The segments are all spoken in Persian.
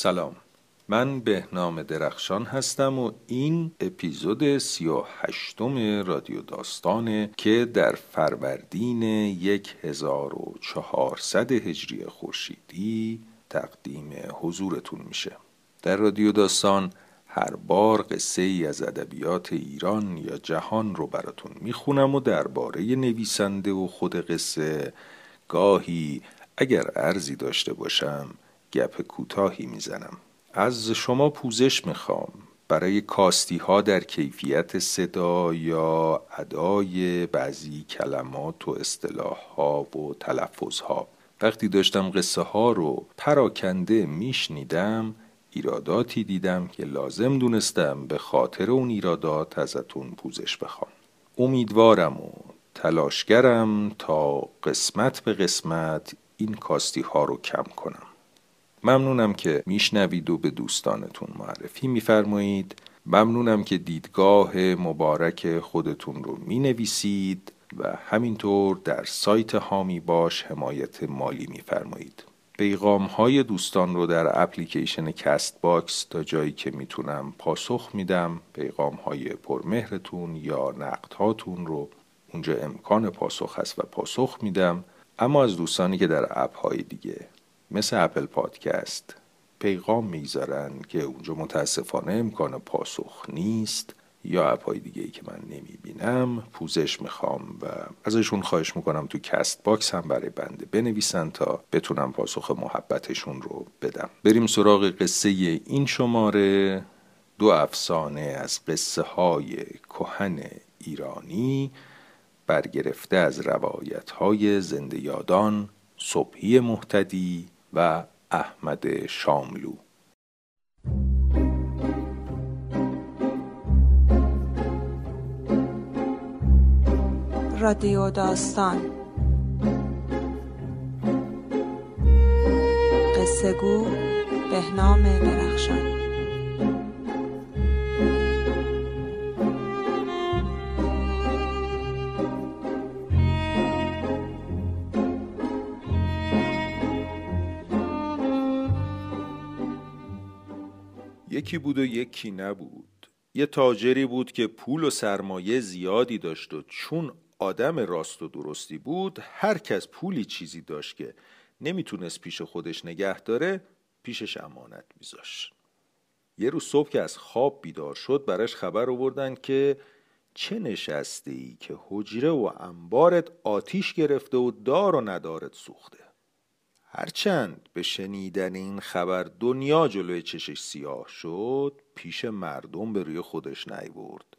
سلام. من بهنام درخشان هستم و این اپیزود سی و هشتم رادیو داستانه که در فروردین یک هزار و چهارصد هجری خورشیدی تقدیم حضورتون میشه. در رادیو داستان هر بار قصه ای از ادبیات ایران یا جهان رو براتون می‌خونم و درباره نویسنده و خود قصه گاهی اگر ارزی داشته باشم گپ کوتاهی می‌زنم. از شما پوزش می‌خوام. برای کاستی ها در کیفیت صدا یا ادای بعضی کلمات و اصطلاح ها و تلفظ ها وقتی داشتم قصه ها رو پراکنده میشنیدم ایراداتی دیدم که لازم دونستم به خاطر اون ایرادات ازتون پوزش بخوام. امیدوارم و تلاشگرم تا قسمت به قسمت این کاستی ها رو کم کنم. ممنونم که میشنوید و به دوستانتون معرفی میفرمایید. ممنونم که دیدگاه مبارک خودتون رو می‌نویسید و همینطور در سایت حامی باش حمایت مالی میفرمایید. پیغام های دوستان رو در اپلیکیشن Castbox تا جایی که می‌تونم پاسخ میدم پیغام های پرمهرتون یا نقد هاتون رو اونجا امکان پاسخ هست و پاسخ میدم. اما از دوستانی که در اپ های دیگه مثل Apple Podcast. پیغام می‌ذارن که اونجا متاسفانه امکان پاسخ نیست یا اپهای دیگه ای که من نمی‌بینم. پوزش می‌خوام و ازشون خواهش می‌کنم تو Castbox هم برای بنده بنویسن تا بتونم پاسخ محبتشون رو بدم. بریم سراغ قصه این شماره. دو افسانه از قصه های کهن ایرانی برگرفته از روایت های زنده یادان صبحی محتدی و احمد شاملو. رادیو داستان. قصه گو بهنام درخشان. یکی بود و یکی نبود. یه تاجری بود که پول و سرمایه زیادی داشت و چون آدم راست و درستی بود هر کس پولی چیزی داشت که نمی‌تونست پیش خودش نگه داره پیشش امانت میذاشت. یه روز صبح که از خواب بیدار شد براش خبر آوردن که چه نشسته که حجره و انبارت آتیش گرفته و دار و ندارت سوخته. هرچند به شنیدن این خبر دنیا جلوی چشش سیاه شد پیش مردم به روی خودش نیورد.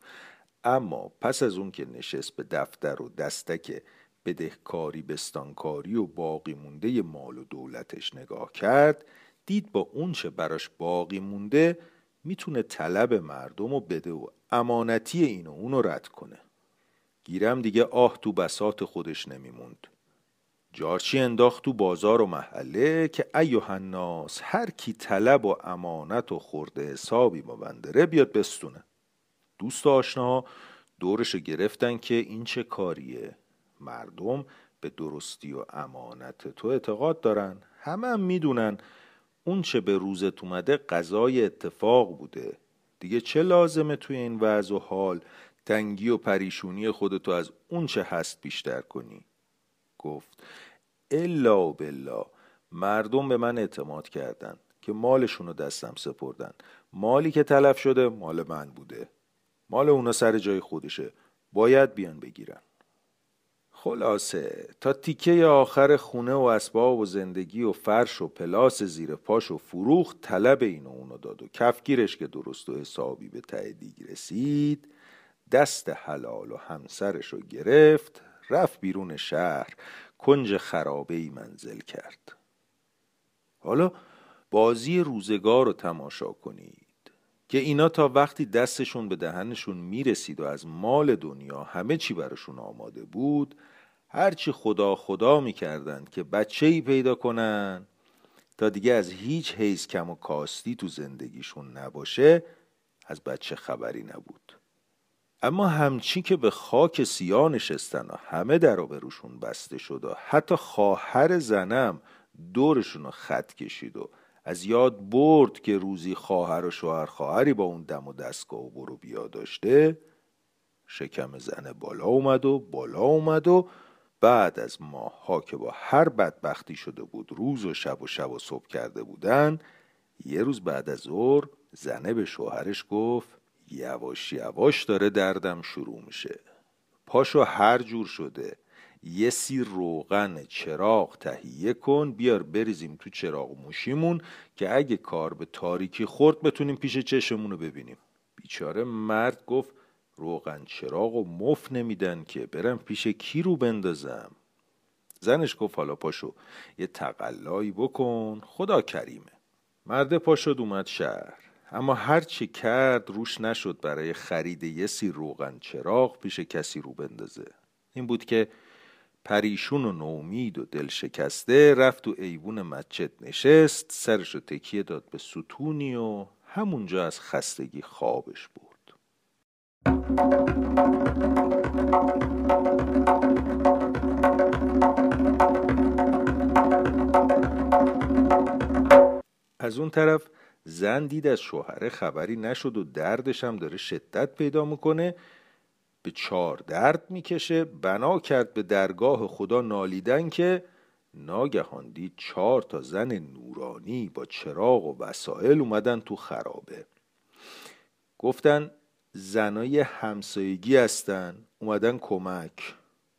اما پس از اون که نشست به دفتر و دستک بدهکاری بستانکاری و باقی مونده مال و دولتش نگاه کرد دید با اونچه براش باقی مونده می‌تونه طلب مردم و بده و امانتی این و اونو رد کنه. گیرم دیگه آه تو بسات خودش نمیموند. جارچی انداخت تو بازار و محله که ایوه الناس هر کی طلب و امانت و خورده حسابی با بندره بیاد بستونه. دوست آشنا دورش گرفتن که این چه کاریه. مردم به درستی و امانت تو اعتقاد دارن. همه هم می‌دونن اون چه به روزت اومده قضای اتفاق بوده. دیگه چه لازمه توی این وضع و حال تنگی و پریشونی خودتو از اون چه هست بیشتر کنی؟ گفت الا بلا مردم به من اعتماد کردن که مالشون رو دستم سپردن. مالی که تلف شده مال من بوده. مال اونا سر جای خودشه. باید بیان بگیرن. خلاصه تا تیکه آخر خونه و اسباب و زندگی و فرش و پلاس زیر پاش و فروخ طلب این و اونو داد و کفگیرش که درست و حسابی به تعدیگ رسید دست حلال و همسرش رو گرفت رفت بیرون شهر. کنج خرابه ای منزل کرد. حالا بازی روزگار رو تماشا کنید که اینا تا وقتی دستشون به دهنشون می‌رسید و از مال دنیا همه چی براشون آماده بود هرچی خدا خدا می‌کردند که بچه ای پیدا کنن تا دیگه از هیچ حیث کم و کاستی تو زندگیشون نباشه از بچه خبری نبود. اما همچی که به خاک سیاه نشستن و همه در بروشون بسته شد و حتی خواهر زنم دورشون رو خط کشید و از یاد برد که روزی خواهر و شوهر خواهری با اون دم و دستگاه و برو بیا داشته شکم زن بالا اومد و بالا اومد و بعد از ماها که با هر بدبختی شده بود روز و شب و شب و صبح کرده بودن یه روز بعد از ظهر زنه به شوهرش گفت یواش یواش داره دردم شروع میشه. پاشو هر جور شده. یه سی روغن چراغ تهیه کن بیار بریزیم تو چراغ موشیمون که اگه کار به تاریکی خورد بتونیم پیش چشمون رو ببینیم. بیچاره مرد گفت روغن چراغ و مف نمیدن که برم پیش کی رو بندازم؟ زنش گفت حالا پاشو یه تقلایی بکن. خدا کریمه. مرد پاشد اومد شهر. اما هر چی کرد روش نشد برای خرید یه سی روغن چراغ پیش کسی رو بندازه. این بود که پریشون و نومید و دل شکسته رفت و ایوون مسجد نشست سرش رو تکیه داد به ستونی و همونجا از خستگی خوابش برد. از اون طرف زن دید از شوهره خبری نشد و دردش هم داره شدت پیدا می‌کنه. به چار درد می‌کشه. بنا کرد به درگاه خدا نالیدن که ناگهان دید چهار تا زن نورانی با چراغ و وسایل اومدن تو خرابه. گفتن زنای همسایگی هستن. اومدن کمک.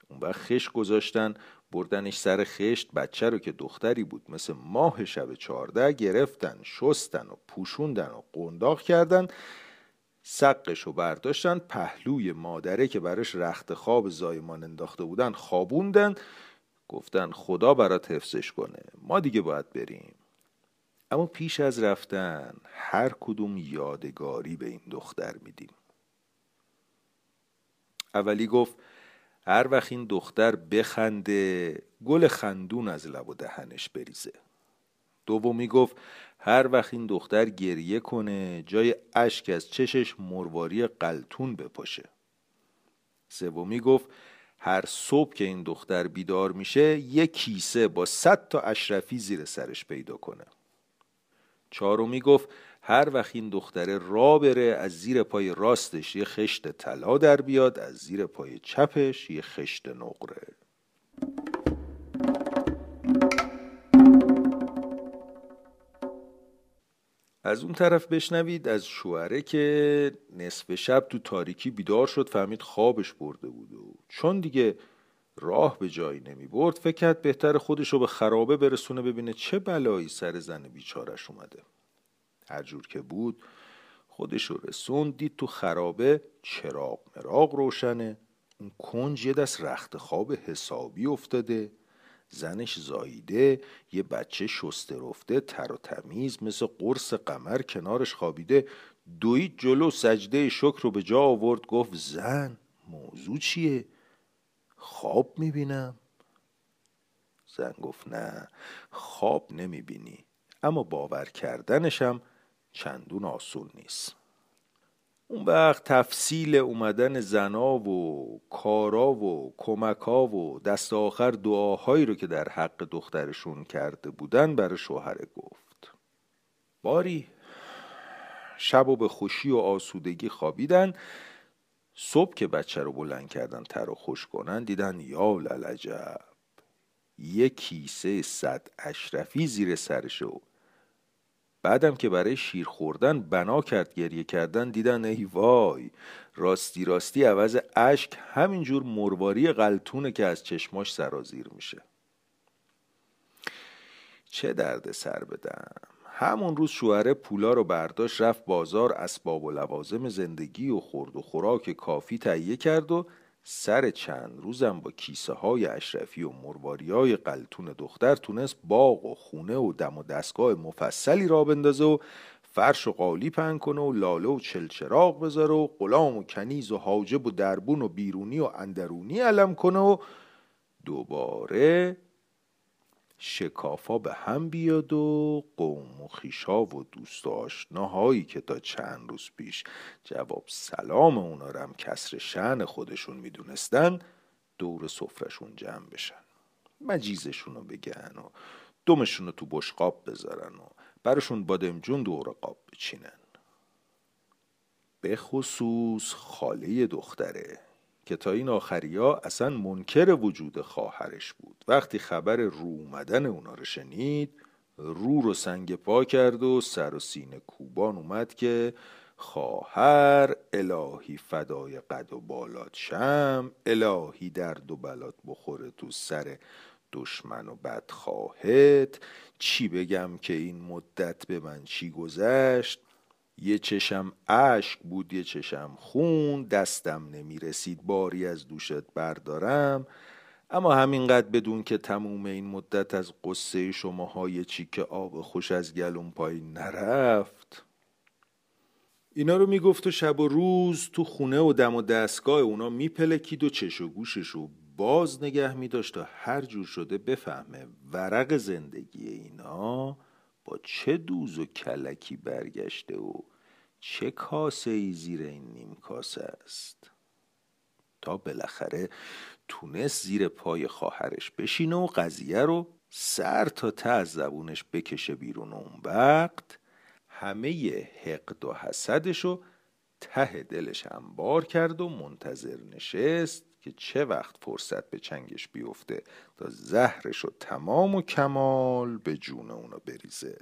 اون وقت خش گذاشتن. بردنش سر خشت بچه رو که دختری بود. مثل ماه شب چارده گرفتن شستن و پوشوندن و قنداق کردن. سقش رو برداشتن پهلوی مادره که براش رخت خواب زایمان انداخته بودن خوابوندن. گفتن خدا برات حفظش کنه. ما دیگه باید بریم. اما پیش از رفتن هر کدوم یادگاری به این دختر میدیم. اولی گفت هر وقت این دختر بخنده گل خندون از لب و دهنش بریزه. دومی گفت هر وقت این دختر گریه کنه جای اشک از چشش مرواری قلتون بپاشه. سومی گفت هر صبح که این دختر بیدار میشه یک کیسه با صد تا اشرفی زیر سرش پیدا کنه. چهارمی گفت هر وقت این دختره را بره از زیر پای راستش یه خشت طلا در بیاد از زیر پای چپش یه خشت نقره. از اون طرف بشنوید از شوهره که نصف شب تو تاریکی بیدار شد فهمید خوابش برده بود و چون دیگه راه به جایی نمی برد فکر کرد بهتر خودش رو به خرابه برسونه ببینه چه بلایی سر زن بیچارش اومده. هر جور که بود خودش رو رسون دید تو خرابه چراغ مراغ روشنه اون کنج یه دست رخت خواب حسابی افتاده زنش زاییده یه بچه شسته رفته تر و تمیز مثل قرص قمر کنارش خوابیده دوید جلو سجده شکر رو به جا آورد گفت زن موضوع چیه؟ خواب می‌بینم؟ زن گفت نه خواب نمی‌بینی اما باور کردنشم چندون آسون نیست. اون وقت تفصیل اومدن زنا و کارا و کمکا و دست آخر دعاهایی رو که در حق دخترشون کرده بودن برای شوهر گفت. باری شب و به خوشی و آسودگی خوابیدن. صبح که بچه رو بلند کردن تر و خوش کنن دیدن یا للجب یه کیسه صد اشرفی زیر سرشه و بعدم که برای شیر خوردن بنا کرد گریه کردن دیدن ای وای. راستی راستی عوض اشک همینجور مرواری قلتونه که از چشماش سرازیر میشه. چه درد سر بدم. همون روز شوهره پولا رو برداشت رفت بازار اسباب و لوازم زندگی و خورد و خوراک کافی تهیه کرد و سر چند روزم با کیسه های اشرفی و مرواری های قلتون دختر تونست باغ و خونه و دم و دستگاه مفصلی را بندازه و فرش و قالی پهن کنه و لاله و چلچراغ بذاره و غلام و کنیز و حاجب و دربون و بیرونی و اندرونی علم کنه و دوباره شکافا به هم بیاد و قوم و خیشا و دوست و آشناهایی که تا چند روز پیش جواب سلام اونا رم کسر شن خودشون می‌دونستن دور سفرشون جمع بشن. مجیزشون رو بگن و دمشون رو تو بشقاب بذارن و براشون بادمجون دور قاب بچینن. به خصوص خاله دختره. که تا این آخریا اصلا منکر وجود خواهرش بود. وقتی خبر رو اومدن اونا رو شنید رو رو سنگ پا کرد و سر و سینه کوبان اومد که خواهر الهی فدای قد و بالات شم الهی درد و بلات بخوره تو سر دشمن و بدخواهت. چی بگم که این مدت به من چی گذشت؟ یه چشم اشک بود یه چشم خون دستم نمی‌رسید باری از دوشت بردارم. اما همینقدر بدون که تموم این مدت از قصه شماهای چی که آب خوش از گلون پایین نرفت. اینا رو می‌گفت و شب و روز تو خونه و دم و دستگاه اونا میپلکید و چش و گوشش رو باز نگه میداشت تا هر جور شده بفهمه ورق زندگی اینا. با چه دوز و کلکی برگشته و چه کاسه ای زیر این نیم کاسه است؟ تا بالاخره تونست زیر پای خواهرش بشینه و قضیه رو سر تا ته از زبونش بکشه بیرون اون وقت. همه حقد و حسدش رو ته دلش انبار کرد و منتظر نشست. که چه وقت فرصت به چنگش بیفته تا زهرش رو تمام و کمال به جون اونو بریزه.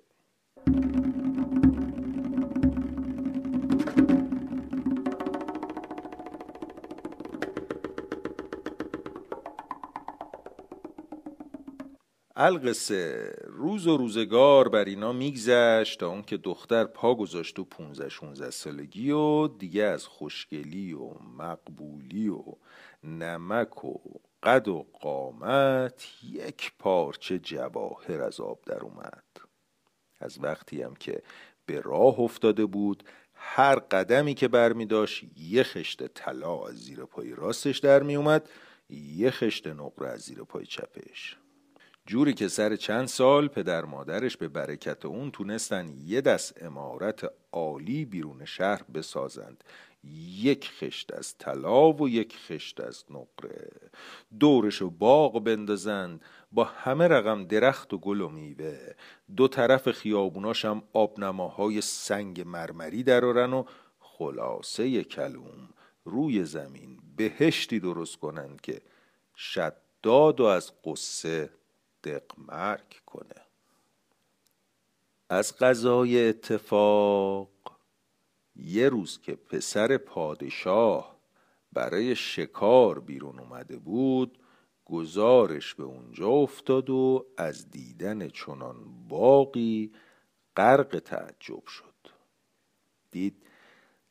القصه روز و روزگار بر اینا میگذشت تا اون که دختر پا گذاشت و 15 16 سالگی و دیگه از خوشگلی و مقبولی و نمک و قد و قامت یک پارچه جواهر از آب در اومد. از وقتی هم که به راه افتاده بود هر قدمی که برمی داشت یه خشت طلا از زیر پای راستش در می اومد یه خشت نقره از زیر پای چپش. جوری که سر چند سال پدر مادرش به برکت اون تونستن یه دست امارت عالی بیرون شهر بسازند. یک خشت از طلا و یک خشت از نقره. دورش و باغ بندازند. با همه رقم درخت و گل و میوه. دو طرف خیابوناش هم آبنماهای سنگ مرمری درارن و خلاصه کلوم روی زمین بهشتی درست کنند که شداد و از قصه مرگ کنه. از قضای اتفاق یه روز که پسر پادشاه برای شکار بیرون اومده بود گزارش به اونجا افتاد و از دیدن چنان باقی غرق تعجب شد. دید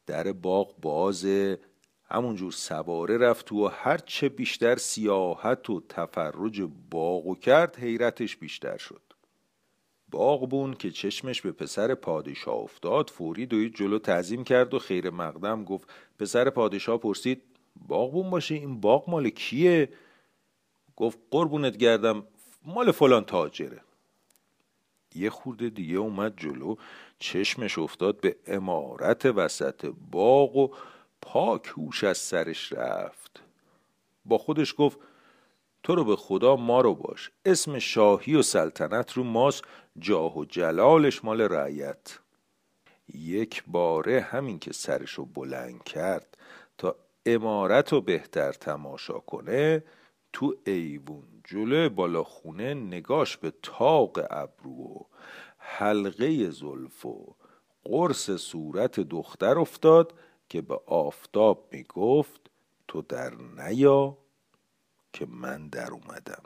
در باغ بازه همونجور سواره رفت و هرچه بیشتر سیاحت و تفرج باغ کرد حیرتش بیشتر شد. باغبون که چشمش به پسر پادشاه افتاد فوری دوید جلو تعظیم کرد و خیر مقدم گفت پسر پادشاه پرسید باغبون باشه این باغ مال کیه؟ گفت قربونت گردم مال فلان تاجره. یه خورده دیگه اومد جلو چشمش افتاد به امارت وسط باغ و پاک هوش از سرش رفت. با خودش گفت تو رو به خدا ما رو باش. اسم شاهی و سلطنت رو ماست جاه و جلالش مال رعیت. یک باره همین که سرش رو بلند کرد تا امارت رو بهتر تماشا کنه تو ایوون جلو بالا خونه نگاش به تاق ابرو و حلقه زلف و قرص صورت دختر افتاد. که به آفتاب می گفت تو در نیا که من در اومدم.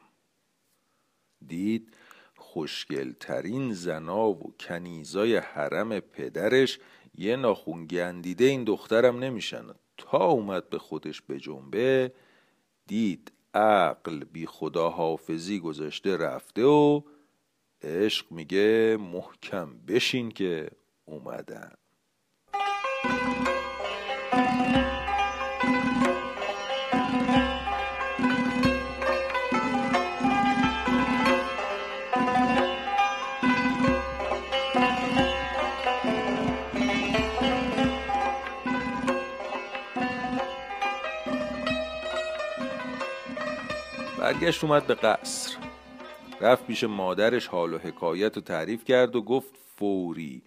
دید خوشگلترین زنا و کنیزای حرم پدرش یه ناخون گندیده این دخترم نمیشن تا اومد به خودش به جنبه دید عقل بی خدا حافظی گذاشته رفته و عشق میگه محکم بشین که اومدن برگشت اومد به قصر. رفت پیش مادرش حال و حکایت و تعریف کرد و گفت فوری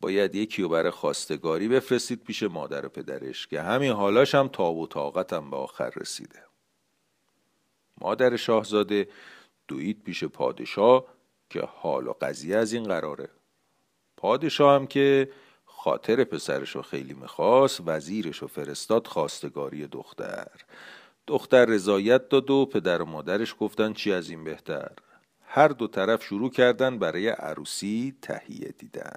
باید یکی رو برای خواستگاری بفرستید پیش مادر و پدرش که همین حالاش هم تاب و طاقتم به آخر رسیده. مادر شاهزاده دوید پیش پادشاه که حال و قضیه از این قراره. پادشاه هم که خاطر پسرش رو خیلی می‌خواست وزیرش رو فرستاد خواستگاری دختر. دختر رضایت داد و پدر و مادرش گفتن چی از این بهتر. هر دو طرف شروع کردن برای عروسی تهیه دیدن.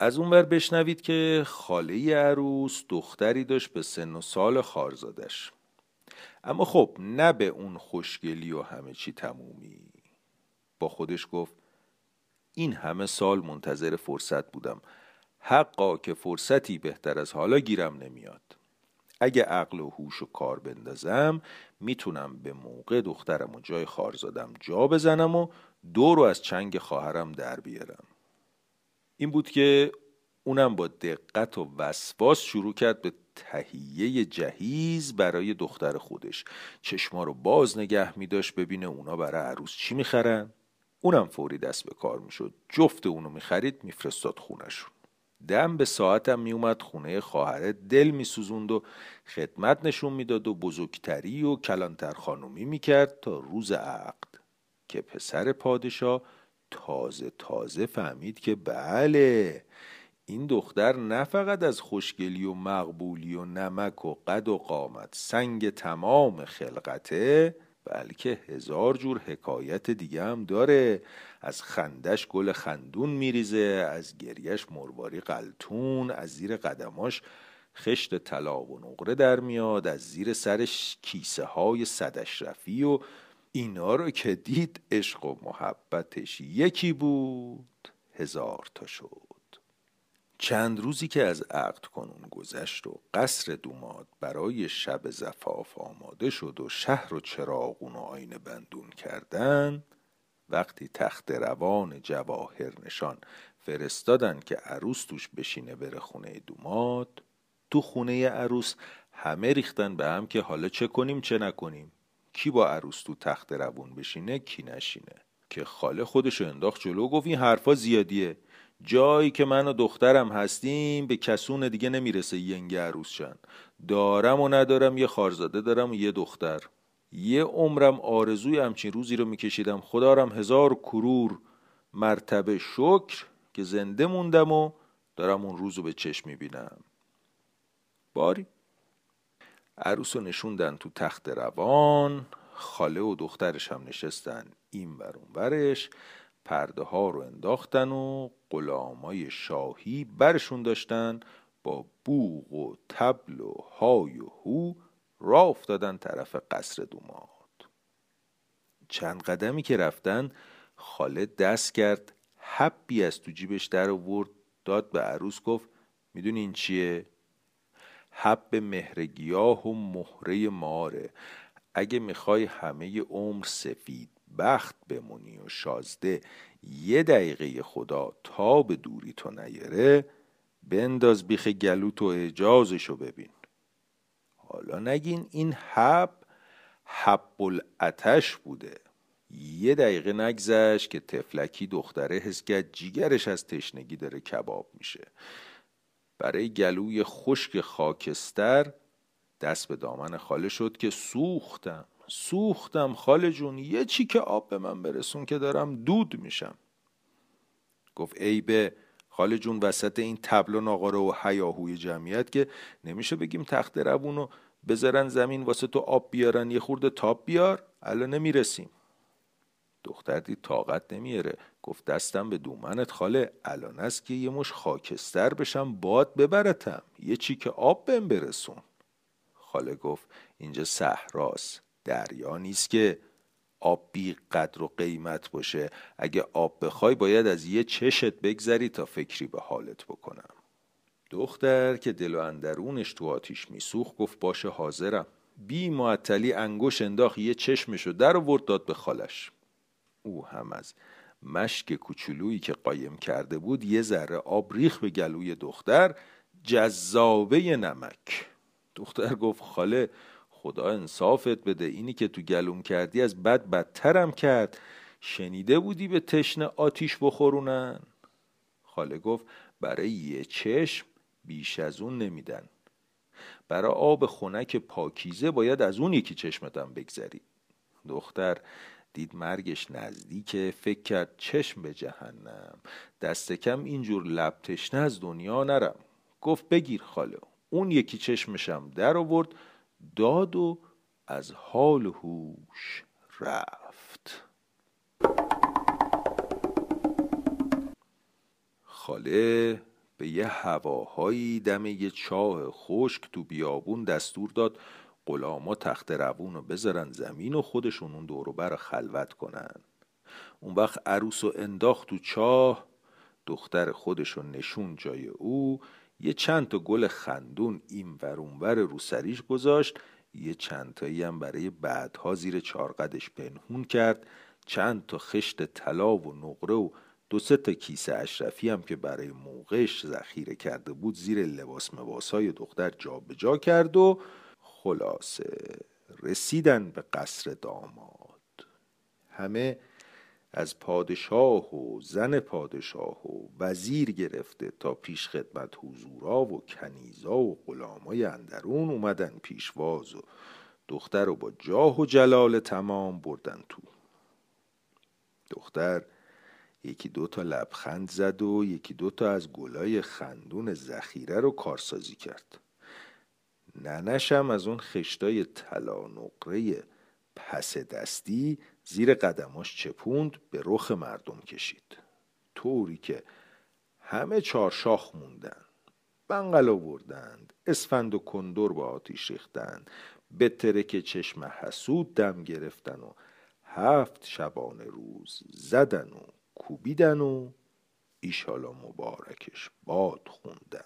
از اون بر بشنوید که خاله عروس دختری داشت به سن و سال خارزادش. اما خب نه به اون خوشگلی و همه چی تمومی. با خودش گفت این همه سال منتظر فرصت بودم. حقا که فرصتی بهتر از حالا گیرم نمیاد. اگه عقل و هوش و کار بندازم می‌تونم به موقع دخترم و جای خارزادم جا بزنم و دو رو از چنگ خواهرم در بیارم. این بود که اونم با دقت و وسواس شروع کرد به تهیه جهیز برای دختر خودش. چشما رو باز نگه می داشت ببینه اونا برای عروس چی می‌خرن. اونم فوری دست به کار می‌شد. جفت اونو می‌خرید میفرستاد خونشون دم به ساعتم میومد خونه خواهره دل میسوزوند و خدمت نشون می‌داد و بزرگتری و کلانتر خانومی می‌کرد تا روز عقد. که پسر پادشاه تازه تازه فهمید که بله این دختر نه فقط از خوشگلی و مقبولی و نمک و قد و قامت سنگ تمام خلقته بلکه هزار جور حکایت دیگه هم داره. از خندش گل خندون میریزه از گریش مرواری قلتون از زیر قدماش خشت طلا و نقره در میاد از زیر سرش کیسه های صدشرفی و اینا رو که دید عشق و محبتش یکی بود هزار تا شد. چند روزی که از عقد کنون گذشت و قصر دوماد برای شب زفاف آماده شد و شهر و چراغون و آینه بندون کردن وقتی تخت روان جواهر نشان فرستادن که عروس توش بشینه بره خونه دوماد تو خونه عروس همه ریختن به هم که حالا چه کنیم چه نکنیم. کی با عروس تو تخت روون بشینه کی نشینه؟ که خاله خودشو انداخت جلو گفت این حرفا زیادیه. جایی که من و دخترم هستیم به کسون دیگه نمی‌رسه ینگ عروس شن دارم و ندارم یه خارزاده دارم و یه دختر. یه عمرم آرزوی همچین روزی رو میکشیدم. خدارم هزار کرور مرتبه شکر که زنده موندم و دارم اون روزو به چشم می‌بینم. باری. عروس رو نشوندن تو تخت روان خاله و دخترش هم نشستن این بر اون برش پرده ها رو انداختن و غلامای شاهی برشون داشتن با بوغ و تبل و های و هو. را افتادن طرف قصر دوماد. چند قدمی که رفتن خاله دست کرد حبی از تو جیبش در آورد داد به عروس گفت می‌دونی این چیه؟ حب مهرگیاه و مهره ماره. اگه می‌خوای همه عمر سفید بخت بمونی و شازده یه دقیقه خدا تا به دوری تو نیره بنداز بیخ گلوت و اجازشو ببین. حالا نگین این حب حب الاتش بوده. یه دقیقه نگذشت که تفلکی دختره حس کرد جیگرش از تشنگی داره کباب میشه. برای گلوی خشک خاکستر دست به دامن خاله شد که سوختم سوختم خاله جون یه چی که آب به من برسون که دارم دود میشم. گفت ای به خاله جون وسط این تبل و ناقاره و حیاهوی جمعیت که نمیشه بگیم تخت روونو بذارن زمین واسه تو آب بیارن یه خورده تاب بیار الان نمی‌رسیم. دختر دید طاقت نمیاره. گفت دستم به دومنت خاله الان است که یه مش خاکستر بشم باد ببرتم. یه چی که آب بهم برسون. خاله گفت اینجا صحراست دریا نیست که آب بی قدر و قیمت باشه. اگه آب بخوای باید از یه چشت بگذری تا فکری به حالت بکنم. دختر که دل و اندرونش تو آتیش میسوخ گفت باشه حاضرم. بی معطلی انگوش انداخت یه چشمشو در آورد داد به خالش. او هم از مشک کوچولویی که قایم کرده بود یه ذره آب ریخ به گلوی دختر جذابه نمک. دختر گفت خاله خدا انصافت بده. اینی که تو گلوم کردی از بد بدترم کرد. شنیده بودی به تشنه آتیش بخورونن؟ خاله گفت برای یه چشم بیش از اون نمیدن. برای آب خنک پاکیزه باید از اون یکی چشمتم بگذری. دختر دید مرگش نزدیکه. فکر کرد چشم به جهنم. دست کم اینجور لب تشنه از دنیا نرم. گفت بگیر خاله. اون یکی چشمشم در آورد. داد و از حال هوش رفت. خاله به یه هواهایی دم یه چاه خشک تو بیابون دستور داد غلاما تخت روون رو بذارن زمین و خودشون اون دورو بر خلوت کنن. اون وقت عروس و انداخت تو چاه دختر خودشو نشون جای او یه چند تا گل خندون این ورونور رو سریش گذاشت یه چند تایی هم برای بعدها زیر چارقدش پنهون کرد چند تا خشت طلا و نقره و دو سه تا کیسه اشرفی هم که برای موقعش ذخیره کرده بود زیر لباس مباسای دختر جابجا جا کرد و خلاصه رسیدن به قصر داماد. همه از پادشاه و زن پادشاه و وزیر گرفته تا پیش خدمت حضورا و کنیزا و غلامای اندرون اومدن پیشواز و دختر رو با جاه و جلال تمام بردن تو. دختر یکی دوتا لبخند زد و یکی دوتا از گلای خندون ذخیره رو کارسازی کرد. ننشم از اون خشتای طلا نقره پس دستی زیر قدماش چپوند به رخ مردم کشید. طوری که همه چارشاخ موندن بنگل آوردند اسفند و کندور با آتیش ریختند. به ترک چشم حسود دم گرفتن و هفت شبانه روز زدن و کوبیدن و ایشالا مبارکش باد خوندن.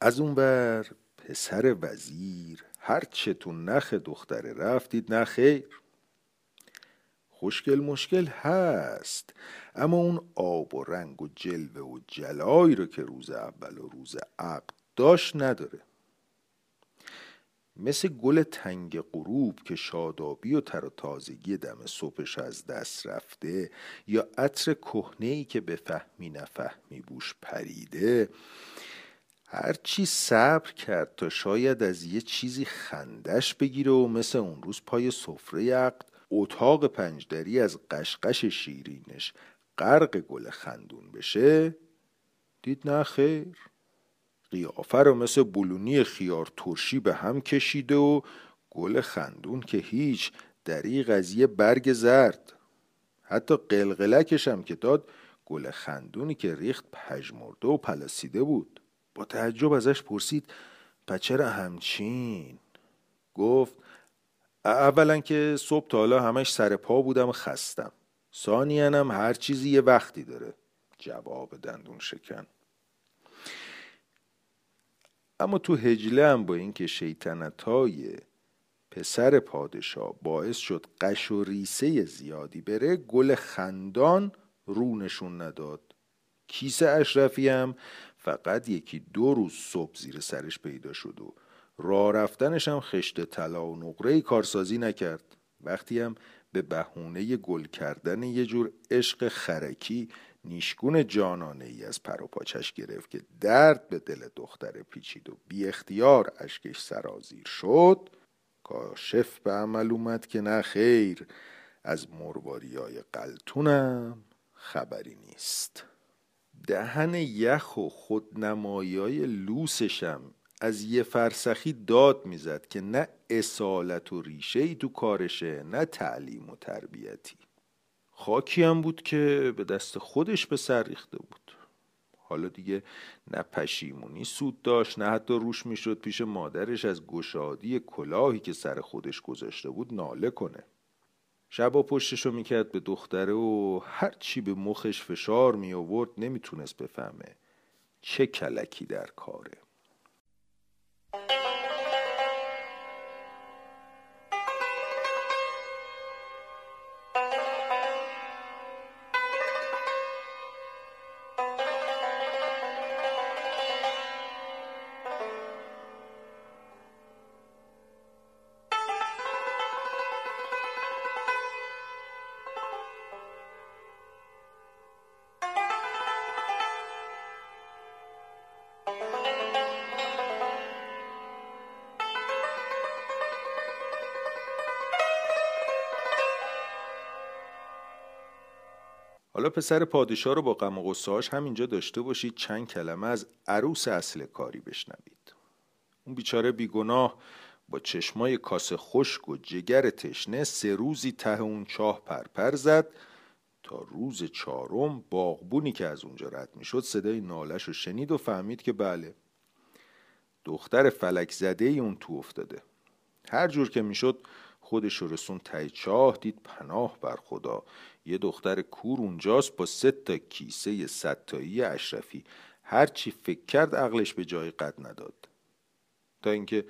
از اون بر پسر وزیر هرچه تو نخ دختره رفتید نه خیر. خوشگل مشکل هست اما اون آب و رنگ و جلوه و جلایی رو که روز اول و روز عقد داشت نداره. مثل گل تنگ غروب که شادابی و تر و تازگی دم صبحش از دست رفته یا عطر کهنه که به فهمی نفهمی بوش پریده هرچی صبر کرد تا شاید از یه چیزی خندش بگیره و مثل اون روز پای سفره عقد اتاق پنجدری از قشقش شیرینش غرق گل خندون بشه دید نه خیر. قیافه رو مثل بلونی خیار ترشی به هم کشیده و گل خندون که هیچ دریق از یه برگ زرد. حتی قلقلکش هم که داد گل خندونی که ریخت پژمرده و پلاسیده بود. با تعجب ازش پرسید پچر همچین؟ گفت اولا که صبح تا حالا همش سر پا بودم خستم. ثانیا هر چیزی یه وقتی داره. جواب دندون شکن. اما تو هجله هم با اینکه شیطنت های پسر پادشاه باعث شد قش و ریسه زیادی بره گل خندان رونشون نداد. کیسه اشرفی هم فقط یکی دو روز صبح زیر سرش پیدا شد و راه رفتنش هم خشت طلا و نقره کارسازی نکرد. وقتی هم به بهونه گل کردن یه جور عشق خرکی نیشگون جانانه ای از پر و پاچش گرفت که درد به دل دختر پیچید و بی اختیار اشکش سرازیر شد کاشف به عمل اومد که نه خیر. از های قلتونم خبری نیست. دهن یخ و خودنمایی لوسشم از یه فرسخی داد می‌زد که نه اصالت و ریشه ای تو کارشه نه تعلیم و تربیتی. خاکی هم بود که به دست خودش به سر ریخته بود. حالا دیگه نه پشیمونی سود داشت نه حتی روش می‌شد پیش مادرش از گشادی کلاهی که سر خودش گذاشته بود ناله کنه. شبا پشتشو می‌کرد به دختره و هرچی به مخش فشار می آورد نمی‌تونست بفهمه چه کلکی در کاره. حالا پسر پادشاه رو با غم و غصه‌هاش همینجا داشته باشید چند کلمه از عروس اصل کاری بشنوید. اون بیچاره بیگناه با چشمای کاسه خشک و جگر تشنه سه روزی ته اون چاه پرپر زد تا روز چهارم باغبونی که از اونجا رد می‌شد صدای نالش رو شنید و فهمید که بله دختر فلک زده ای اون تو افتاده. هر جور که می‌شد خودش رسون تای چاه دید پناه بر خدا. یه دختر کور اونجاست با سه تا کیسه ستایی اشرفی. هرچی فکر کرد عقلش به جای قد نداد. تا اینکه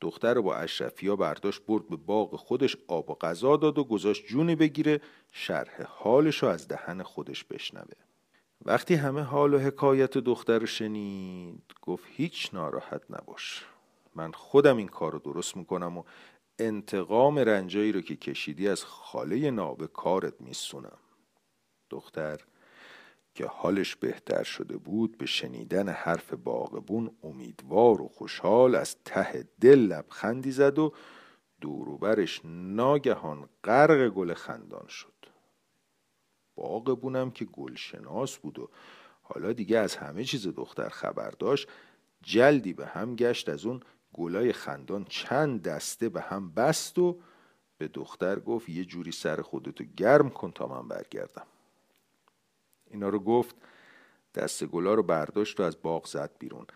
دختر رو با اشرفی ها برداشت برد به باغ خودش آب و غذا داد و گذاشت جونی بگیره شرح حالش رو از دهن خودش بشنوه. وقتی همه حال و حکایت دختر رو شنید گفت هیچ ناراحت نباش. من خودم این کار رو درست می‌کنم و انتقام رنجایی رو که کشیدی از خاله نابه کارت میسونم. دختر که حالش بهتر شده بود به شنیدن حرف باغبون امیدوار و خوشحال از ته دل لبخندی زد و دوروبرش ناگهان غرق گل خندان شد. باغبونم که گلشناس بود و حالا دیگه از همه چیز دختر خبر داشت جلدی به هم گشت از اون گلای خندان چند دسته به هم بست و به دختر گفت یه جوری سر خودتو گرم کن تا من برگردم. اینا رو گفت دست گلا رو برداشت و از باغ زد بیرون.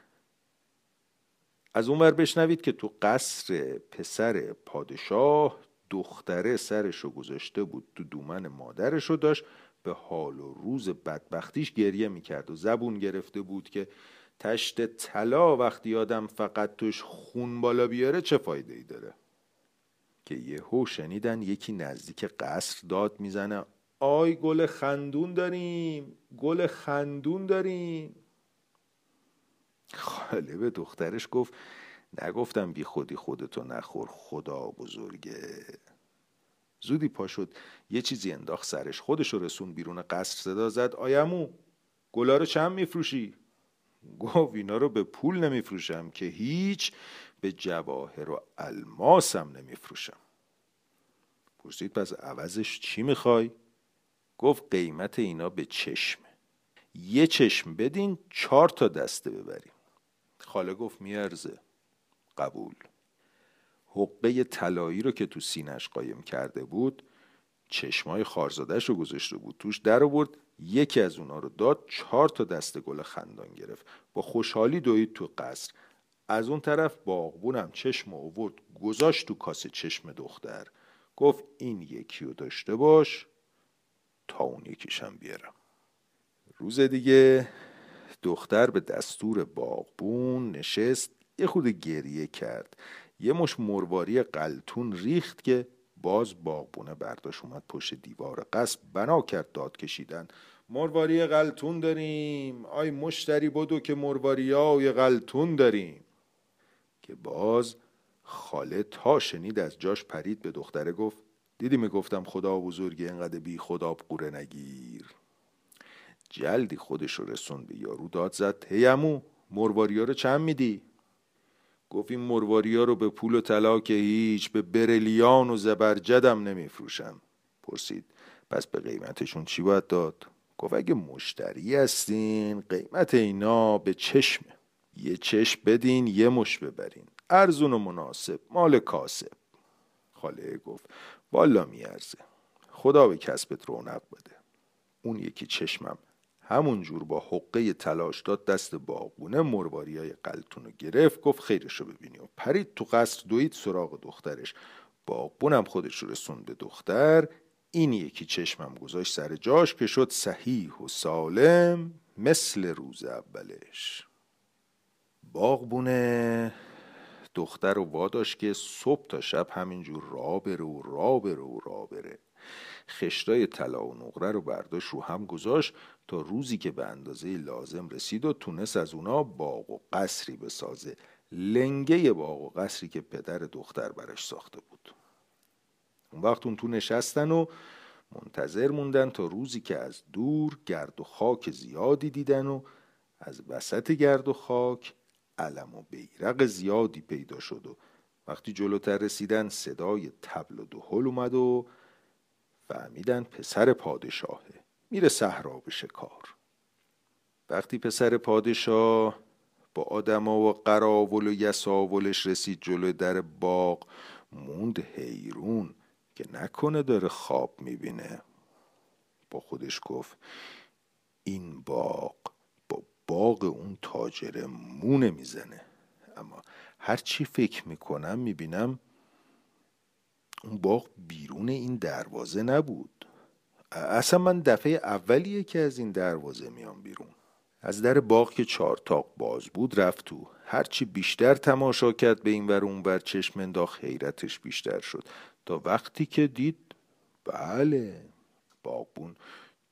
از اونور بشنوید که تو قصر پسر پادشاه دختره سرش رو گذاشته بود تو دومن مادرش رو داشت به حال و روز بدبختیش گریه می‌کرد و زبون گرفته بود که تشت طلا وقتی آدم فقط توش خون بالا بیاره چه فایده ای داره؟ که یهو شنیدن یکی نزدیک قصر داد می‌زنه آی گل خندون داریم گل خندون داریم. خاله به دخترش گفت نگفتم بی خودی خودتو نخور خدا بزرگه. زودی پا شد یه چیزی انداخت سرش خودش رسون بیرون قصر صدا زد آیمو گلا رو چند میفروشی؟ گفت اینا رو به پول نمیفروشم که هیچ به جواهر و الماسم نمیفروشم. پرسید پس عوضش چی می‌خوای؟ گفت قیمت اینا به چشمه یه چشم بدین چهار تا دسته ببریم. خاله گفت میارزه. قبول. حقه طلایی رو که تو سینش قایم کرده بود چشمای خارزادش رو گذاشته بود توش در آورد یکی از اونا رو داد چهار تا دست گل خندان گرفت. با خوشحالی دوید تو قصر. از اون طرف باغبونم چشم آورد گذاشت تو کاسه چشم دختر. گفت این یکی رو داشته باش تا اون یکیشم بیارم روز دیگه دختر به دستور باغبون نشست یه خود گریه کرد. یه مش مرواری قلتون ریخت که باز باغبونه برداشت اومد پشت دیوار قصب بنا کرد داد کشیدن. مرواری قلتون داریم. آی مشتری بدو که مرواری های قلتون داریم. که باز خاله تا شنید از جاش پرید به دختره گفت دیدی می‌گفتم خدا بزرگی انقدر بی خدا قوره نگیر. جلدی خودش رو رسون به یارو داد زد هیمو مرواری ها رو چند میدی؟ گفت این مرواری ها رو به پول و طلا که هیچ به برلیان و زبرجدم نمیفروشم. پرسید پس به قیمتشون چی باید داد؟ گفت اگه مشتری هستین قیمت اینا به چشمه. یه چشم بدین یه مش ببرین. ارزون و مناسب مال کاسب. خاله گفت والا میارزه. خدا به کسبت رونق بده. اون یکی چشمم همون جور با حقه تلاش داد دست باغبونه مرواریای قلتون رو گرفت گفت خیرشو ببینی و پرید تو قصر دوید سراغ دخترش. باغبونم خودش رو رسون به دختر. این یکی چشمم گذاشت سر جاش که شد صحیح و سالم مثل روز اولش. باغبونه دختر رو واداش که صبح تا شب همینجور را بره و را بره و را بره. خشتای طلا و نقره رو برداشت رو هم گذاشت. تا روزی که به اندازه لازم رسید و تونست از اونا باغ و قصری بسازه. لنگه باغ و قصری که پدر دختر برش ساخته بود. اون وقت اون تو نشستن و منتظر موندن تا روزی که از دور گرد و خاک زیادی دیدن و از وسط گرد و خاک علم و بیرق زیادی پیدا شد و وقتی جلوتر رسیدن صدای تبل و دهل اومد و فهمیدن پسر پادشاهه. میره صحرا به شکار. وقتی پسر پادشاه با آدما و قراول و یساولش رسید جلو در باغ موند حیرون که نکنه داره خواب می‌بینه. با خودش گفت این باغ با باغ اون تاجر مونه می‌زنه. اما هر چی فکر می‌کنم می‌بینم اون باغ بیرون این دروازه نبود. اصلا من دفعه اولیه که از این دروازه میام بیرون. از در باغ که چارتاق باز بود رفت تو هرچی بیشتر تماشا کرد به این ور اون ور چشم انداخت حیرتش بیشتر شد. تا وقتی که دید بله باغبون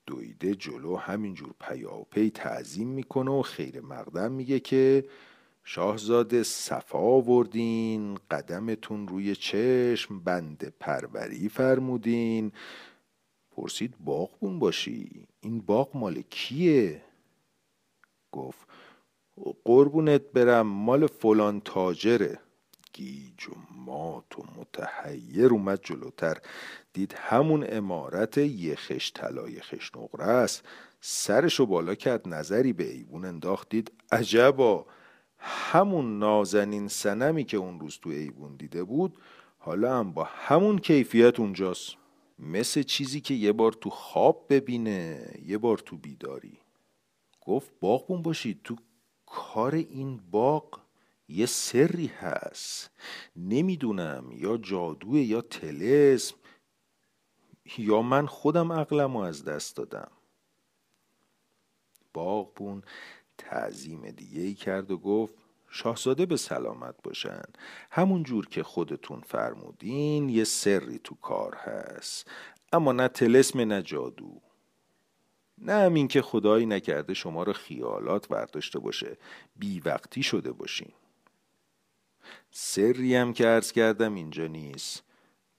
دویده جلو همینجور پیاپی تعظیم می‌کنه و خیر مقدم میگه که شاهزاده صفا آوردین قدمتون روی چشم بند پروری فرمودین. پرسید باغبون باشی؟ این باغ مال کیه؟ گفت قربونت برم مال فلان تاجره. گیج و مات و متحیر اومد جلوتر. دید همون امارت یه خش طلای خش نقره است. سرشو بالا کرد نظری به ایوون انداخت. دید عجبا همون نازنین سنمی که اون روز تو ایوون دیده بود حالا هم با همون کیفیت اونجاست. مثل چیزی که یه بار تو خواب ببینه یه بار تو بیداری. گفت باغبون باشید تو کار این باغ یه سری هست. نمی‌دونم یا جادوه یا تلسم یا من خودم عقلم از دست دادم. باغبون تعظیم دیگه ای کرد و گفت شاهزاده به سلامت باشن. همون جور که خودتون فرمودین یه سری تو کار هست. اما نه تلسم نه جادو. نه همین که خدایی نکرده شما رو خیالات برداشته باشه. بی وقتی شده باشین. سری هم که عرض کردم اینجا نیست.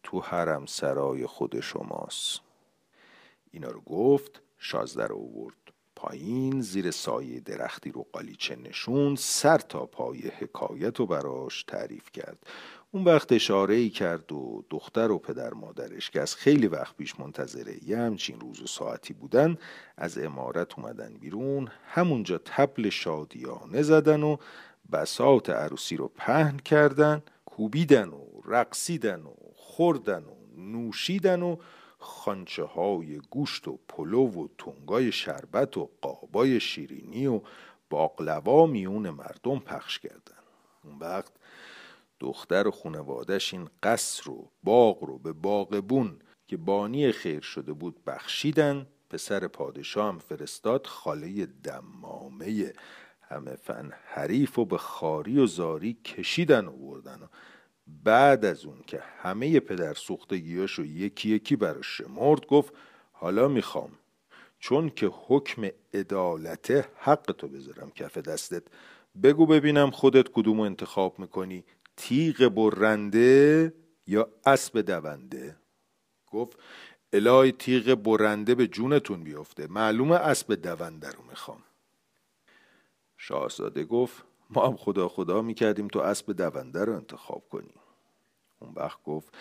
تو حرم سرای خود شماست. اینا رو گفت شازده رو آورد پایین زیر سایه درختی رو قالیچه نشون سر تا پای حکایت رو براش تعریف کرد. اون وقت اشاره ای کرد و دختر و پدر مادرش که از خیلی وقت پیش منتظره یه همچین روز و ساعتی بودن از امارت اومدن بیرون همونجا تبل شادیانه زدن و بساط عروسی رو پهن کردن کوبیدن و رقصیدن و خوردن و نوشیدن و خانچه های گوشت و پلو و تنگای شربت و قابای شیرینی و باقلوا میون مردم پخش کردن. اون وقت دختر و خونوادش این قصر رو باغ رو به باغبون که بانی خیر شده بود بخشیدن پسر پادشاه هم فرستاد خاله دمامه همه فن حریف و به خاری و زاری کشیدن و بردن و بعد از اون که همه پدر سوختگیاشو یکی یکی براش شمرد گفت حالا می‌خوام. چون که حکم عدالت حق تو بذارم کف دستت. بگو ببینم خودت کدومو انتخاب می‌کنی؟ تیغ برنده یا اسب دونده؟ گفت الهی تیغ برنده به جونتون بیفته. معلومه اسب دونده رو می‌خوام. شاهزاده گفت ما هم خدا خدا می‌کردیم تو اسب دونده رو انتخاب کنی. اون وقت گفت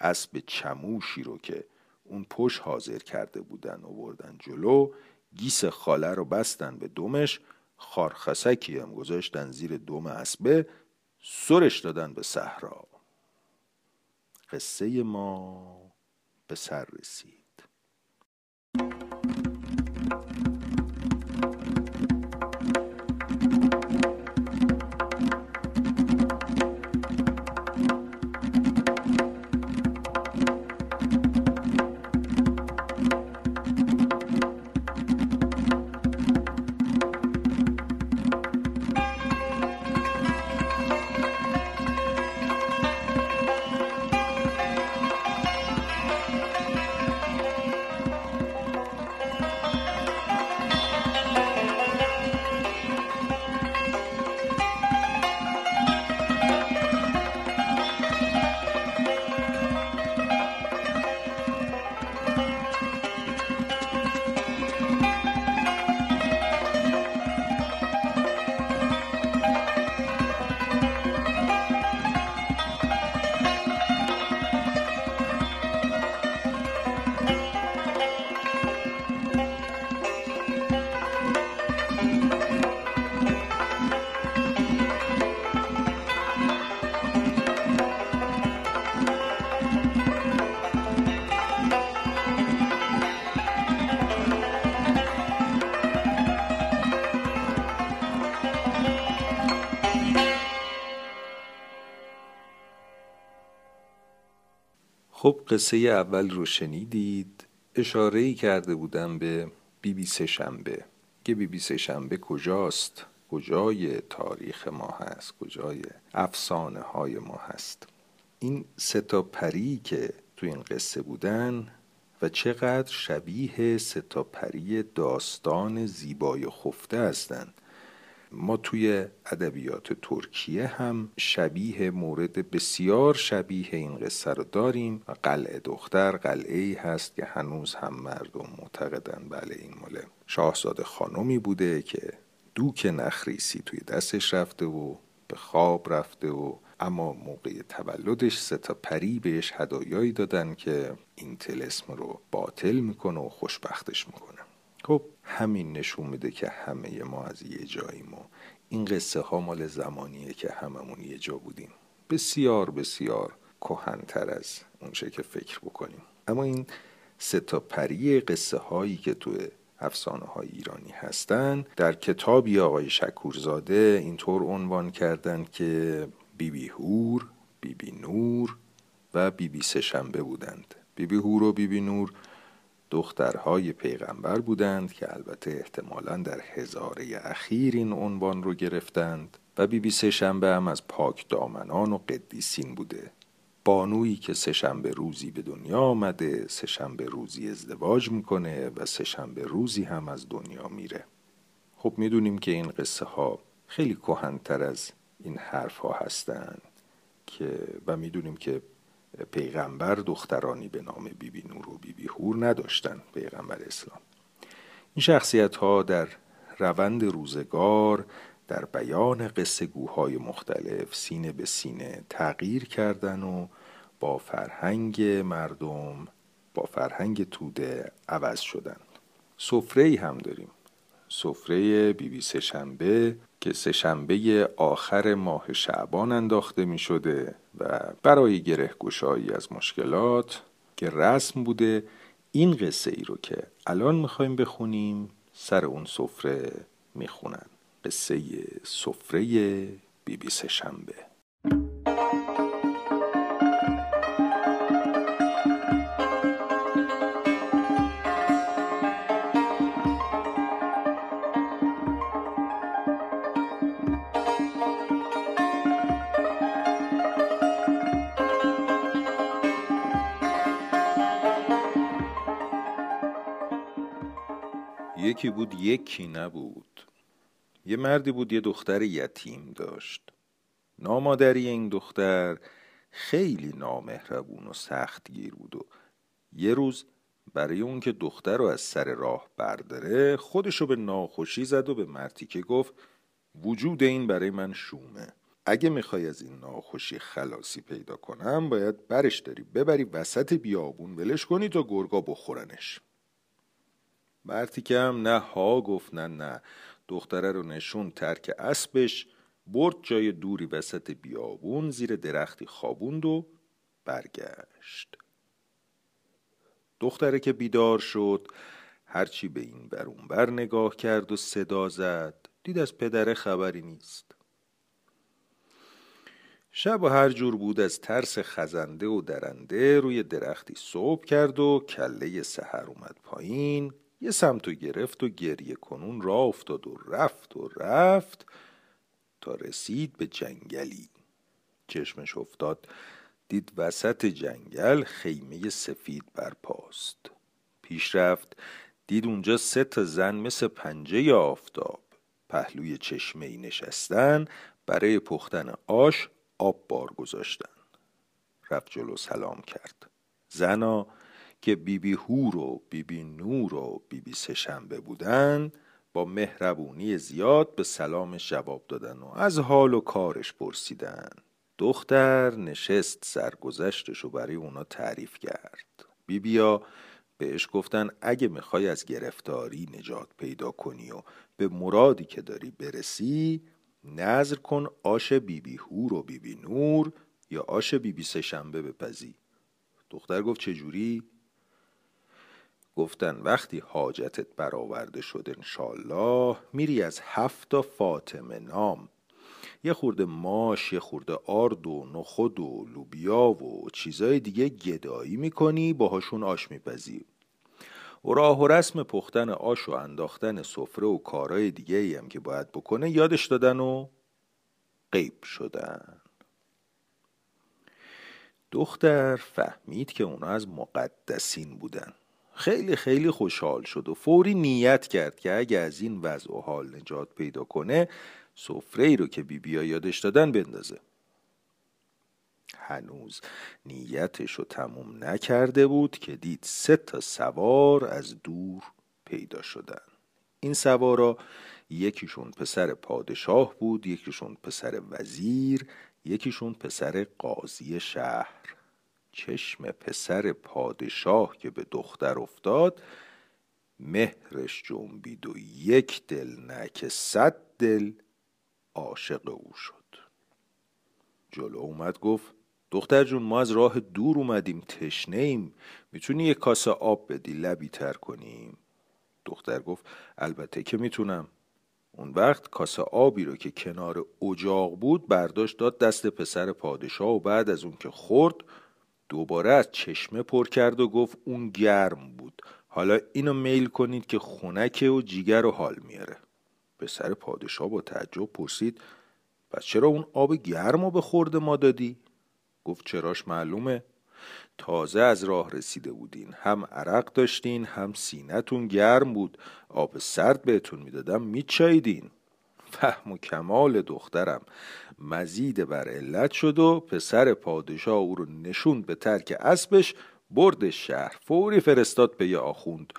اسب چموشی رو که اون پش حاضر کرده بودن و بردن جلو گیس خاله رو بستن به دومش خارخسکی هم گذاشتن زیر دوم اسبه سرش دادن به صحرا. قصه ما به سر رسید. قصه اول رو شنیدید. اشاره ای کرده بودم به بی بی سه شنبه. که بی بی سه شنبه کجاست؟ کجای تاریخ ما هست؟ کجای افسانه های ما هست؟ این سه تا پری که تو این قصه بودن و چقدر شبیه سه تا پری داستان زیبای خفته هستند ما توی ادبیات ترکیه هم شبیه مورد بسیار شبیه این قصه رو داریم. قلعه دختر قلعه ای هست که هنوز هم مردم معتقدن بله این مال شاهزاده خانمی بوده که دوک نخریسی توی دستش رفته و به خواب رفته و اما موقع تولدش سه تا پری بهش هدایایی دادن که این تلسم رو باطل می‌کنه و خوشبختش می‌کنه. خب همین نشون میده که همه ما از یه جاییم و این قصه ها مال زمانیه که هممون یه جا بودیم. بسیار بسیار کهنتر از اونچه که فکر بکنیم. اما این سه تا پری قصه هایی که تو افسانه های ایرانی هستن در کتابی آقای شکورزاده اینطور عنوان کردن که بیبی بی هور بیبی بی نور و بیبی بی سهشنبه بودند. بیبی بی هور و بیبی بی نور دخترهای پیغمبر بودند که البته احتمالا در هزاره اخیر این عنوان رو گرفتند و بی بی سهشنبه هم از پاک دامنان و قدیسین بوده. بانویی که سهشنبه روزی به دنیا آمده سهشنبه روزی ازدواج می‌کنه و سهشنبه روزی هم از دنیا میره. خب می‌دونیم که این قصه ها خیلی کهنتر از این حرف ها هستند که و می‌دونیم که پیغمبر دخترانی به نام بیبی بی نور و بیبی بی هور نداشتن پیغمبر اسلام. این شخصیت ها در روند روزگار در بیان قصه گوهای مختلف سینه به سینه تغییر کردن و با فرهنگ مردم با فرهنگ توده عوض شدن سفره هم داریم. سفره بی بی سهشنبه که سهشنبه آخر ماه شعبان انداخته می شده و برای گره گشایی از مشکلات که رسم بوده این قصه ای رو که الان می‌خوایم بخونیم سر اون سفره می‌خونن. قصه سفره بی بی سهشنبه یکی بود یکی نبود. یه مردی بود یه دختر یتیم داشت. نامادری این دختر خیلی نامهربون و سختگیر بود و یه روز برای اون که دختر رو از سر راه برداره خودشو به ناخوشی زد و به مرتی که گفت وجود این برای من شومه. اگه می‌خوای از این ناخوشی خلاصی پیدا کنم باید برش داری. ببری وسط بیابون ولش کنی تا گرگا بخورنش. مرتی که هم نه ها گفت نه نه. دختره رو نشون ترک اسبش برد جای دوری وسط بیابون زیر درختی خوابوند و برگشت. دختره که بیدار شد هرچی به این برون بر نگاه کرد و صدا زد. دید از پدره خبری نیست. شب و هر جور بود از ترس خزنده و درنده روی درختی صبح کرد و کله سحر اومد پایین. یه سمتو گرفت و گریه کنون را افتاد و رفت و رفت تا رسید به جنگلی. چشمش افتاد دید وسط جنگل خیمه سفید برپاست. پیش رفت دید اونجا سه تا زن مثل پنجه آفتاب. پهلوی چشمه ای نشستن برای پختن آش آب بار گذاشتن. رفت جلو سلام کرد. زنا که بیبی بی هور و بیبی بی نور و بیبی بی سهشنبه بودن با مهربونی زیاد به سلامش جواب دادن و از حال و کارش پرسیدن. دختر نشست سرگذشتش رو برای اونا تعریف کرد. بیبیا بهش گفتن اگه می‌خوای از گرفتاری نجات پیدا کنی و به مرادی که داری برسی نظر کن آش بیبی بی هور و بیبی بی نور یا آش بیبی بی سهشنبه بپزی. دختر گفت چجوری؟ گفتن وقتی حاجتت برآورده شد انشالله میری از هفت فاطمه نام. یه خورده ماش یه خورده آرد و نخود و لوبیا و چیزای دیگه گدایی می‌کنی باهاشون آش میپزی. و راه و رسم پختن آش و انداختن سفره و کارهای دیگه ای هم که باید بکنه یادش دادن و غیب شدن. دختر فهمید که اونا از مقدسین بودن. خیلی خیلی خوشحال شد و فوری نیت کرد که اگه از این وضع و حال نجات پیدا کنه سفره رو که بیبیا یادش دادن بندازه. هنوز نیتش رو تموم نکرده بود که دید سه تا سوار از دور پیدا شدن. این سوارا یکیشون پسر پادشاه بود یکیشون پسر وزیر یکیشون پسر قاضی شهر. چشم پسر پادشاه که به دختر افتاد مهرش جنبید و یک دل نه که صد دل عاشق او شد. جلو اومد گفت دختر جون ما از راه دور اومدیم تشنه ایم می‌تونی یه کاسه آب بدی لبی تر کنیم؟ دختر گفت البته که می‌تونم. اون وقت کاسه آبی رو که کنار اجاق بود برداشت داد دست پسر پادشاه و بعد از اون که خورد دوباره از چشمه پر کرد و گفت اون گرم بود. حالا اینو میل کنید که خونکه و جیگر رو حال میاره. پسر پادشاه با تعجب پرسید پس چرا اون آب گرم رو به خورد ما دادی؟ گفت چراش معلومه. تازه از راه رسیده بودین. هم عرق داشتین هم سینتون گرم بود. آب سرد بهتون می‌دادم میچایدین فهم و کمال دخترم. مزید بر علت شد و پسر پادشاه او رو نشوند به ترک اسبش برد شهر فوری فرستاد به یه آخوند.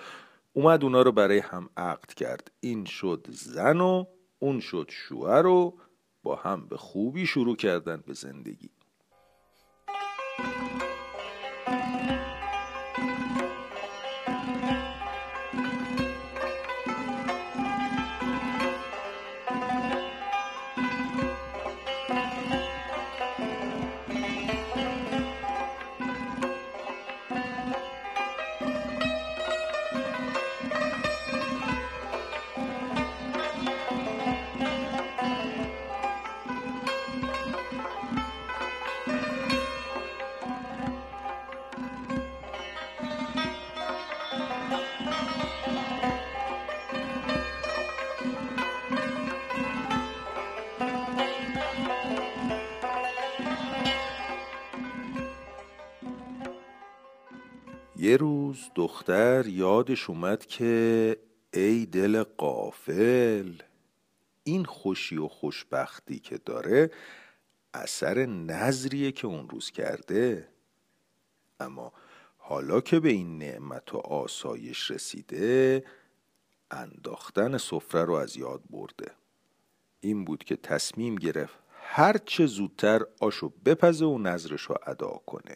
اومد اونا رو برای هم عقد کرد. این شد زن و اون شد شوهر و با هم به خوبی شروع کردن به زندگی. دختر یادش اومد که ای دل قافل این خوشی و خوشبختی که داره اثر نظریه که اون روز کرده. اما حالا که به این نعمت و آسایش رسیده انداختن سفره رو از یاد برده. این بود که تصمیم گرفت هر چه زودتر آشو بپزه و نظرش رو ادا کنه.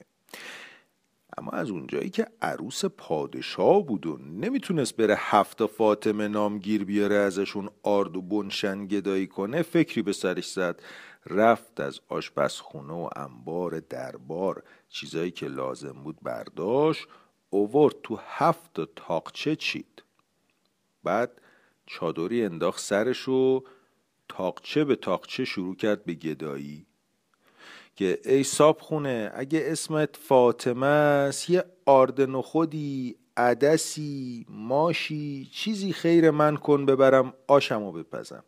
اما از اونجایی که عروس پادشاه بود و نمی‌تونست بره هفت فاطمه نامگیر بیاره ازشون آرد و بنشن گدایی کنه فکری به سرش زد رفت از آشپزخونه و انبار دربار. چیزایی که لازم بود برداشت اوورد تو هفت تاقچه چید. بعد چادری انداخت سرش و تاقچه به تاقچه شروع کرد به گدایی. که ای صاب خونه اگه اسمت فاطمه است یه آرد نخودی عدسی ماشی چیزی خیر من کن ببرم آشمو بپزم.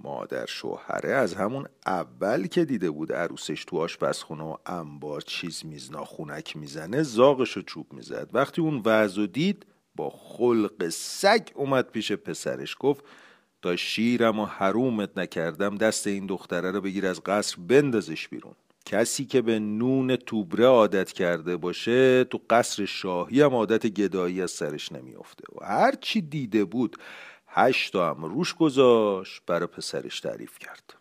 مادر شوهره از همون اول که دیده بود عروسش تو آشپزخونه و انبار چیز میز ناخونک می‌زنه زاغش رو چوب می‌زد. وقتی اون وضع دید با خلق سگ اومد پیش پسرش گفت تا شیرم و حرومت نکردم دست این دختره رو بگیر از قصر بندازش بیرون. کسی که به نون توبره عادت کرده باشه تو قصر شاهی هم عادت گدایی از سرش نمیافته. و هر چی دیده بود هشتا هم روش گذاشت برای پسرش تعریف کرد.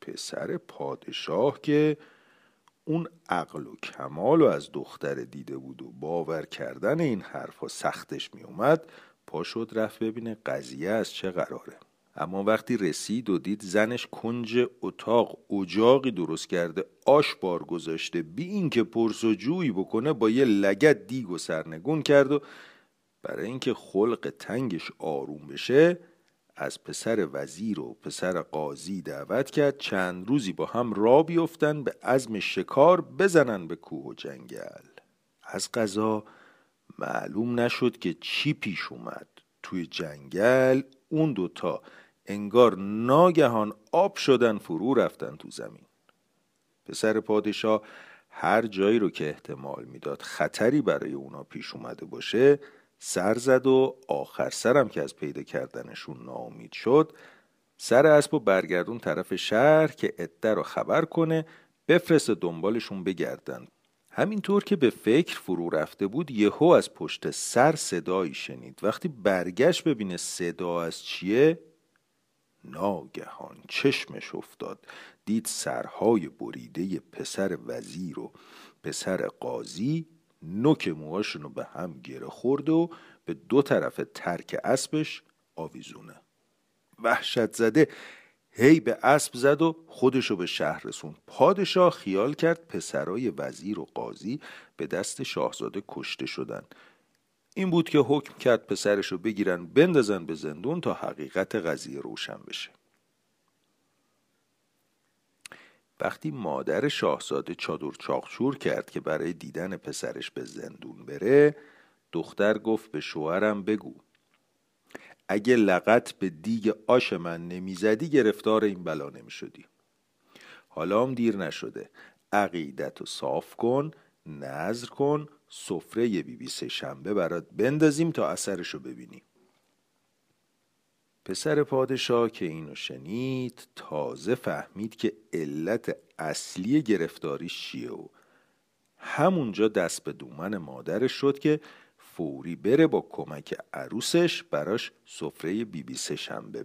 پسر پادشاه که اون عقل و کمال و از دختر دیده بود و باور کردن این حرفا سختش میومد پا شد رفت ببینه قضیه از چه قراره. اما وقتی رسید و دید زنش کنج اتاق اجاقی درست کرده آش بار گذاشته بی اینکه پرس و جویی بکنه با یه لگت دیگ و سرنگون کرد و برای اینکه خلق تنگش آروم بشه از پسر وزیر و پسر قاضی دعوت کرد چند روزی با هم را بیفتن به عزم شکار بزنن به کوه و جنگل. از قضا معلوم نشد که چی پیش اومد. توی جنگل اون دوتا انگار ناگهان آب شدن فرو رفتن تو زمین. پسر پادشاه هر جایی رو که احتمال می‌داد خطری برای اونا پیش اومده باشه سر زد و آخر سرم که از پیدا کردنشون ناامید شد سر اسب و برگردون طرف شهر که عده رو خبر کنه بفرست دنبالشون بگردن. همینطور که به فکر فرو رفته بود یهو از پشت سر صدایی شنید. وقتی برگشت ببینه صدا از چیه ناگهان چشمش افتاد. دید سرهای بریده پسر وزیر و پسر قاضی نوک موهاشون رو به هم گره خورد و به دو طرف ترک اسبش آویزونه. وحشت زده هی به اسب زد و خودشو به شهر رسون پادشاه خیال کرد پسرای وزیر و قاضی به دست شاهزاده کشته شدن. این بود که حکم کرد پسرشو بگیرن بندازن به زندون تا حقیقت قضیه روشن بشه. وقتی مادر شاهزاده چادر چاخچور کرد که برای دیدن پسرش به زندون بره دختر گفت به شوهرم بگو. اگه لغت به دیگ آش من نمی‌زدی گرفتار این بلا نمی‌شدی. حالا هم دیر نشده. عقیدت و صاف کن نظر کن سفره بی بی سه شنبه برات بندازیم تا اثرشو ببینیم پسر پادشاه که اینو شنید تازه فهمید که علت اصلی گرفتاریش چیه و همونجا دست به دومن مادرش شد که فوری بره با کمک عروسش براش سفره بی بی سه شنبه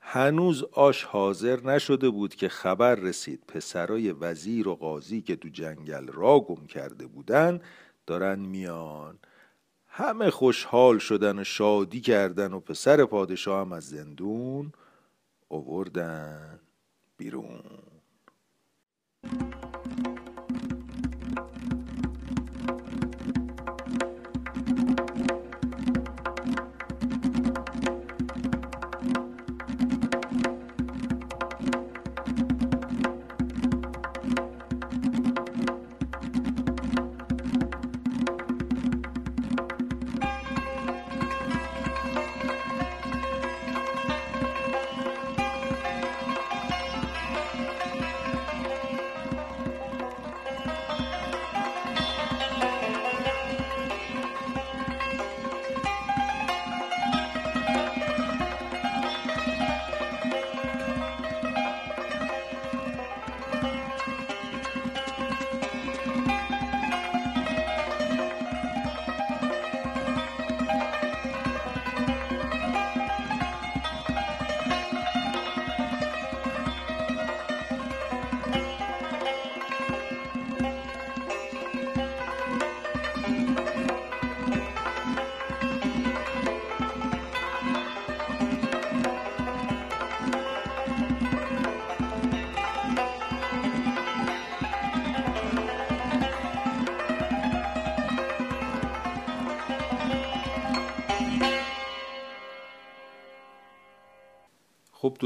هنوز آش حاضر نشده بود که خبر رسید پسرای وزیر و قاضی که تو جنگل را گم کرده بودن دارن میان. همه خوشحال شدن و شادی کردن و پسر پادشاه هم از زندون اووردن بیرون.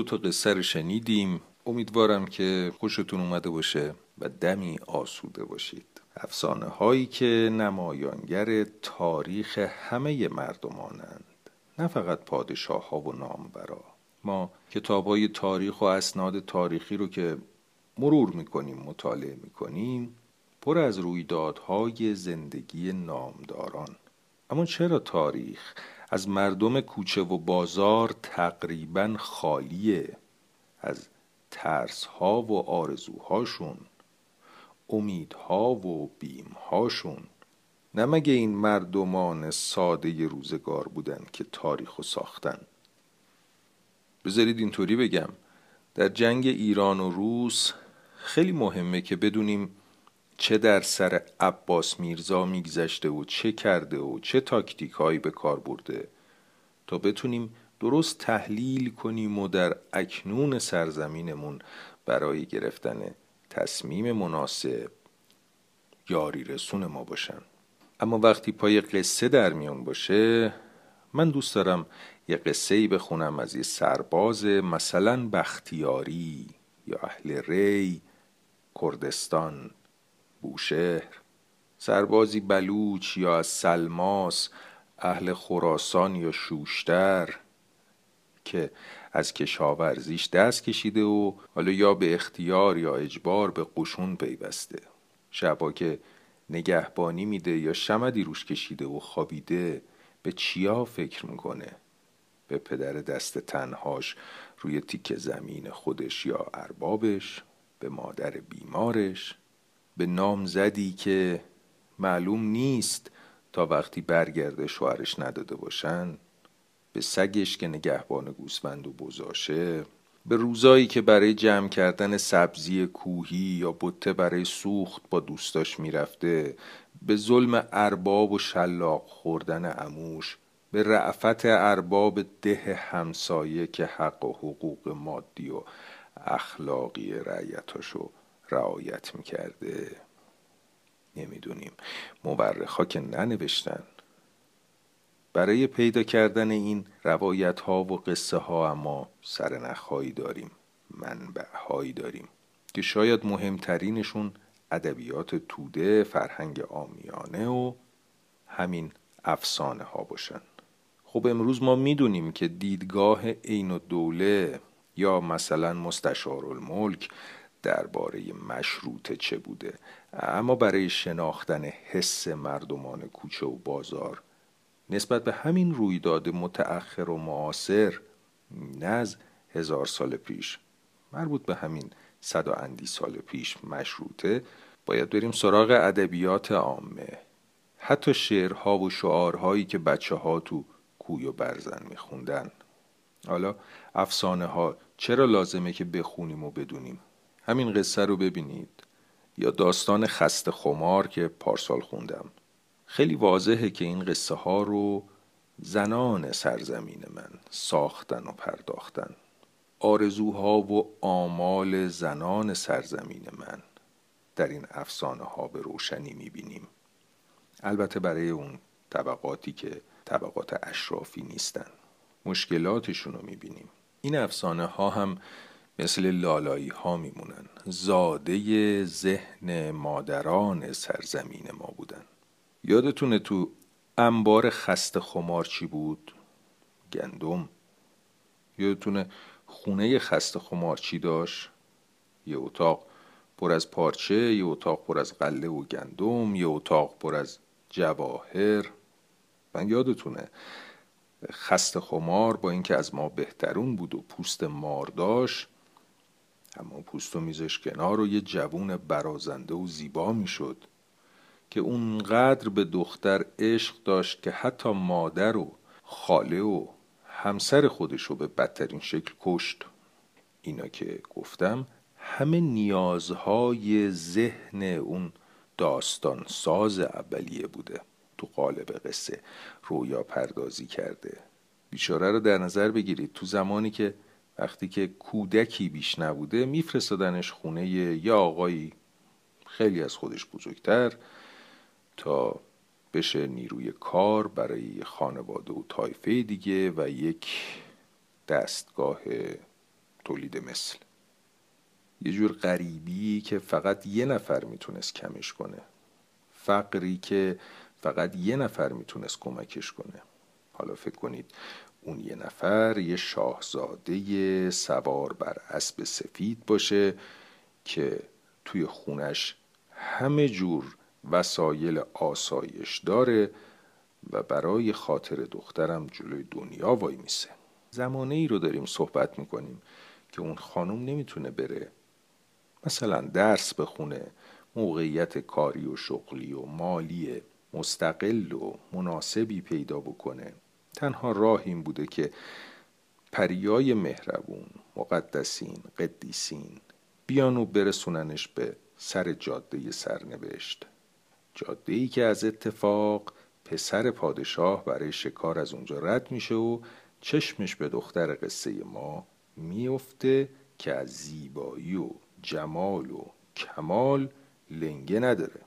دو تا قصه رو شنیدیم. امیدوارم که خوشتون اومده باشه و دمی آسوده باشید. افسانه هایی که نمایانگر تاریخ همه مردمانند. نه فقط پادشاه ها و نامورا. ما کتاب های تاریخ و اسناد تاریخی رو که مرور می‌کنیم مطالعه می‌کنیم پر از رویدادهای زندگی نامداران. اما چرا تاریخ از مردم کوچه و بازار تقریبا خالیه از ترس ها و آرزوهاشون امیدها و بیمهاشون. نه مگه این مردمان ساده روزگار بودن که تاریخ و ساختن؟ بذارید اینطوری بگم در جنگ ایران و روس خیلی مهمه که بدونیم چه در سر عباس میرزا میگذشته و چه کرده و چه تاکتیک هایی به کار برده. تا بتونیم درست تحلیل کنیم و در اکنون سرزمینمون برای گرفتن تصمیم مناسب یاری رسون ما باشن. اما وقتی پای قصه در میون باشه من دوست دارم یه قصه ای بخونم از یه سرباز مثلا بختیاری یا اهل ری کردستان. بوشهر. سربازی بلوچ یا از سلماس اهل خراسان یا شوشتر که از کشاورزیش دست کشیده و حالا یا به اختیار یا اجبار به قشون پیوسته. شبا که نگهبانی میده یا شمدی روش کشیده و خوابیده به چیا فکر می‌کنه؟ به پدر دست تنهاش روی تیک زمین خودش یا اربابش؟ به مادر بیمارش؟ به نامزدی که معلوم نیست تا وقتی برگرده شوهرش نداده باشن به سگش که نگهبان گوسفند و بزاشه به روزایی که برای جمع کردن سبزی کوهی یا بته برای سوخت با دوستاش می‌رفته به ظلم ارباب و شلاق خوردن اموش به رعفت ارباب ده همسایه که حق و حقوق مادی و اخلاقی رعیتاشو رعایت می‌کرده. نمی‌دونیم. مورخ که ننوشتن. برای پیدا کردن این روایت ها و قصه ها اما سرنخهایی داریم. منبع هایی داریم. که شاید مهمترینشون ادبیات توده فرهنگ آمیانه و همین افسانه ها باشن. خب امروز ما می‌دونیم که دیدگاه عین و دوله یا مثلا مستشار الملک درباره مشروطه چه بوده. اما برای شناختن حس مردمان کوچه و بازار نسبت به همین رویداد متأخر و معاصر نه از هزار سال پیش مربوط به همین صد و اندی سال پیش مشروطه باید بریم سراغ ادبیات عامه. حتی شعرها و شعارهایی که بچه ها تو کوی و برزن میخوندن. حالا افسانه ها چرا لازمه که بخونیم و بدونیم؟ همین قصه رو ببینید. یا داستان خسته خمار که پارسال خوندم. خیلی واضحه که این قصه ها رو زنان سرزمین من ساختن و پرداختن. آرزوها و آمال زنان سرزمین من در این افسانه ها به روشنی می‌بینیم. البته برای اون طبقاتی که طبقات اشرافی نیستن. مشکلاتشون رو می‌بینیم. این افسانه ها هم مثل لالایی ها میمونن زاده ذهن مادران سرزمین ما بودن یادتونه تو انبار خسته خمار چی بود؟ گندم یادتونه خونه خسته خمار چی داشت؟ یه اتاق پر از پارچه یه اتاق پر از قله و گندم یه اتاق پر از جواهر من یادتونه خسته خمار با اینکه از ما بهترون بود و پوست مار داشت اما پوست میزش کنار و یه جوون برازنده و زیبا می‌شد که اونقدر به دختر عشق داشت که حتی مادر و خاله و همسر خودش رو به بدترین شکل کشت. اینا که گفتم همه نیازهای ذهن اون داستان ساز اولیه بوده تو قالب قصه رویا پردازی کرده. بیچاره رو در نظر بگیرید. تو زمانی که وقتی که کودکی بیش نبوده میفرستادنش خونه یه آقایی خیلی از خودش بزرگتر تا بشه نیروی کار برای خانواده و تایفه دیگه و یک دستگاه تولید مثل. یه جور غریبی که فقط یه نفر می‌تونست کمش کنه. فقری که فقط یه نفر می‌تونست کمکش کنه. حالا فکر کنید اون یه نفر یه شاهزاده سوار بر اسب سفید باشه که توی خونش همه جور وسایل آسایش داره و برای خاطر دخترم جلوی دنیا وای میسه. زمانه ای رو داریم صحبت می‌کنیم که اون خانم نمی‌تونه بره مثلا درس بخونه موقعیت کاری و شغلی و مالی مستقل و مناسبی پیدا بکنه. تنها راه این بوده که پریای مهربون مقدسین قدیسین بیان و برسوننش به سر جاده سرنوشت. جاده ای که از اتفاق پسر پادشاه برای شکار از اونجا رد میشه و چشمش به دختر قصه ما میفته که از زیبایی و جمال و کمال لنگه نداره.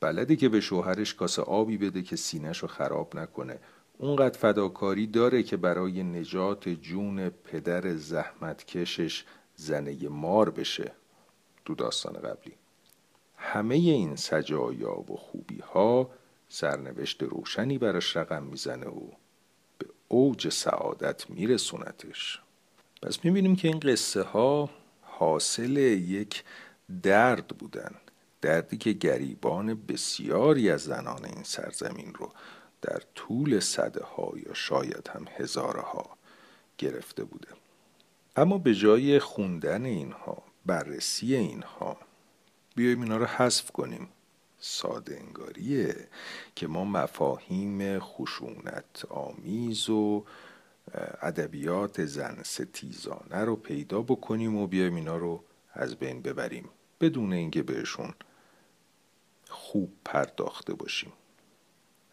بلدی که به شوهرش کاسه آبی بده که سینهش رو خراب نکنه. اونقدر فداکاری داره که برای نجات جون پدر زحمتکشش زنه مار بشه تو داستان قبلی. همه این سجایا و خوبی ها سرنوشت روشنی براش رقم می‌زنه و به اوج سعادت میرسونتش. پس می‌بینیم که این قصه ها حاصل یک درد بودن. دردی که گریبان بسیاری از زنان این سرزمین رو در طول صده ها یا شاید هم هزاره ها گرفته بوده. اما به جای خوندن اینها بررسی اینها بیایم اینا رو حذف کنیم. ساده انگاریه که ما مفاهیم خشونت آمیز و ادبیات زن ستیزانه رو پیدا بکنیم و بیایم اینا رو از بین ببریم. بدون اینکه بهشون خوب پرداخته باشیم.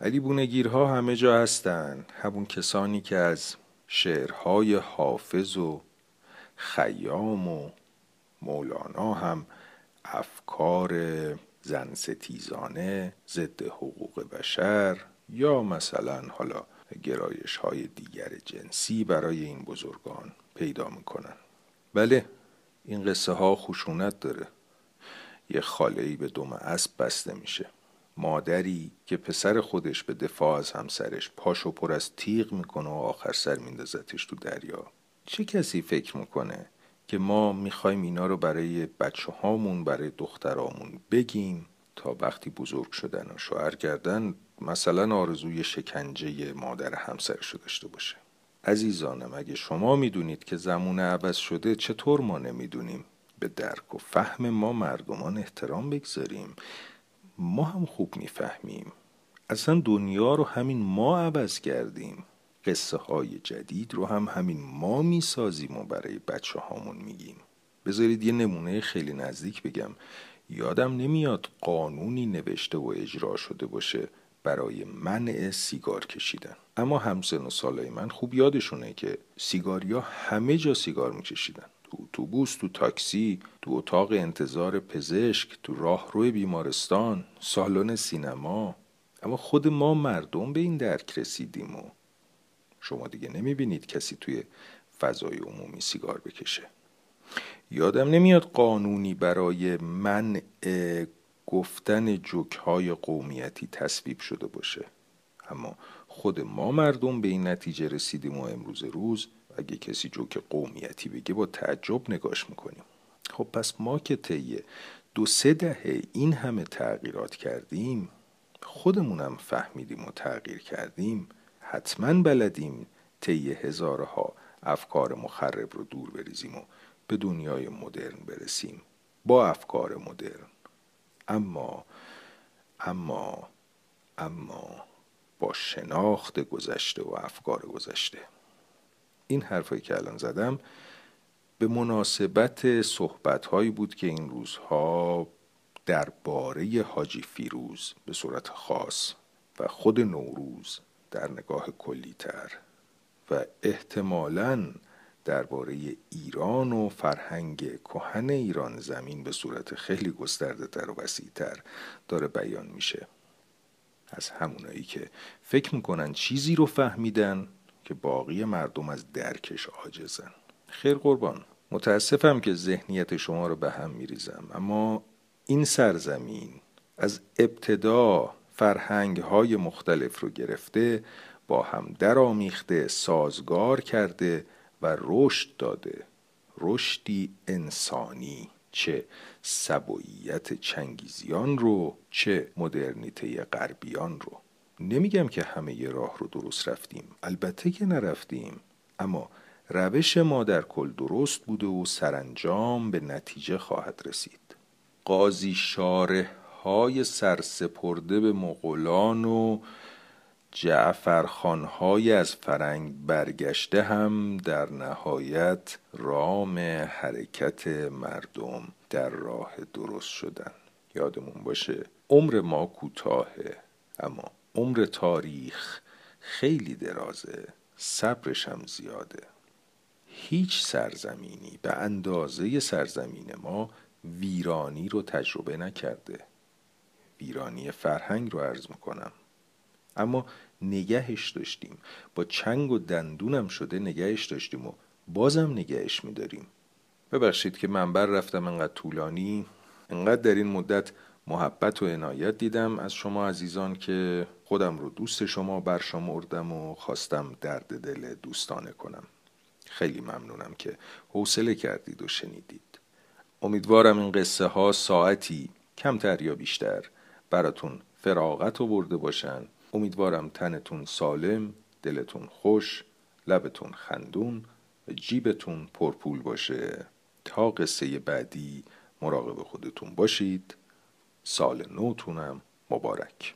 علی بونگیرها همه جا هستن. همون کسانی که از شعرهای حافظ و خیام و مولانا هم افکار زن ستیزانه ضد حقوق بشر یا مثلا حالا گرایش های دیگر جنسی برای این بزرگان پیدا می‌کنن. بله این قصه ها خشونت داره. یه خاله ای به دم اسب بسته میشه. مادری که پسر خودش به دفاع از همسرش پاشو پر از تیغ می‌کنه و آخر سر میندازتش تو دریا. چه کسی فکر می‌کنه که ما می‌خوایم اینا رو برای بچه هامون برای دخترامون بگیم تا وقتی بزرگ شدن و شوهر کردن مثلا آرزوی شکنجه مادر همسرش رو داشته باشه. عزیزانم اگه شما می‌دونید که زمونه عوض شده چطور ما نمی‌دونیم؟ به درک و فهم ما مردمان احترام بگذاریم. ما هم خوب می‌فهمیم. اصلا دنیا رو همین ما عوض کردیم. قصه های جدید رو هم همین ما می‌سازیم و برای بچه هامون میگیم. بذارید یه نمونه خیلی نزدیک بگم. یادم نمیاد قانونی نوشته و اجرا شده باشه برای منع سیگار کشیدن. اما همسن و سالای من خوب یادشونه که سیگاریا همه جا سیگار میکشیدن. تو اتوبوس تو تاکسی تو اتاق انتظار پزشک تو راهرو بیمارستان سالن سینما. اما خود ما مردم به این درک رسیدیم و شما دیگه نمی‌بینید کسی توی فضای عمومی سیگار بکشه. یادم نمیاد قانونی برای منع گفتن جوک های قومیتی تصویب شده باشه. اما خود ما مردم به این نتیجه رسیدیم و امروز روز اگه کسی جوک قومیتی بگه با تعجب نگاش می‌کنیم. خب پس ما که طی دو سه دهه این همه تغییرات کردیم خودمونم فهمیدیم و تغییر کردیم حتما بلدیم طی هزارها افکار مخرب رو دور بریزیم و به دنیای مدرن برسیم. با افکار مدرن. اما اما اما با شناخت گذشته و افکار گذشته. این حرفایی که الان زدم به مناسبت صحبت هایی بود که این روزها درباره حاجی فیروز به صورت خاص و خود نوروز در نگاه کلیتر و احتمالاً درباره ایران و فرهنگ کهن ایران زمین به صورت خیلی گسترده تر و وسیعتر داره بیان میشه. از همونایی که فکر می‌کنن چیزی رو فهمیدن که باقی مردم از درکش عاجزن. خیر قربان. متاسفم که ذهنیت شما رو به هم میریزم اما این سرزمین از ابتدا فرهنگ های مختلف رو گرفته با هم درآمیخته سازگار کرده و رشد داده. رشدی انسانی چه سبوییت چنگیزیان رو چه مدرنیته غربیان رو. نمیگم که همه ی راه رو درست رفتیم. البته که نرفتیم. اما روش ما در کل درست بوده و سرانجام به نتیجه خواهد رسید. قاضی شاره های سرسپرده به مغولان و جعفرخانهای از فرنگ برگشته هم در نهایت رام حرکت مردم در راه درست شدن. یادمون باشه عمر ما کوتاهه اما عمر تاریخ خیلی درازه صبرش هم زیاده. هیچ سرزمینی به اندازه سرزمین ما ویرانی رو تجربه نکرده. ویرانی فرهنگ رو عرض می‌کنم. اما نگهش داشتیم. با چنگ و دندونم شده نگهش داشتیم و بازم نگهش میداریم. ببخشید که منبر رفتم انقدر طولانی. انقدر در این مدت محبت و عنایت دیدم از شما عزیزان که خودم رو دوست شما برشمردم و خواستم درد دل دوستانه کنم. خیلی ممنونم که حوصله کردید و شنیدید. امیدوارم این قصه ها ساعتی کمتر یا بیشتر براتون فراغت برده باشن. امیدوارم تنتون سالم دلتون خوش لبتون خندون و جیبتون پرپول باشه. تا قصه بعدی مراقب خودتون باشید. سال نوتونم مبارک.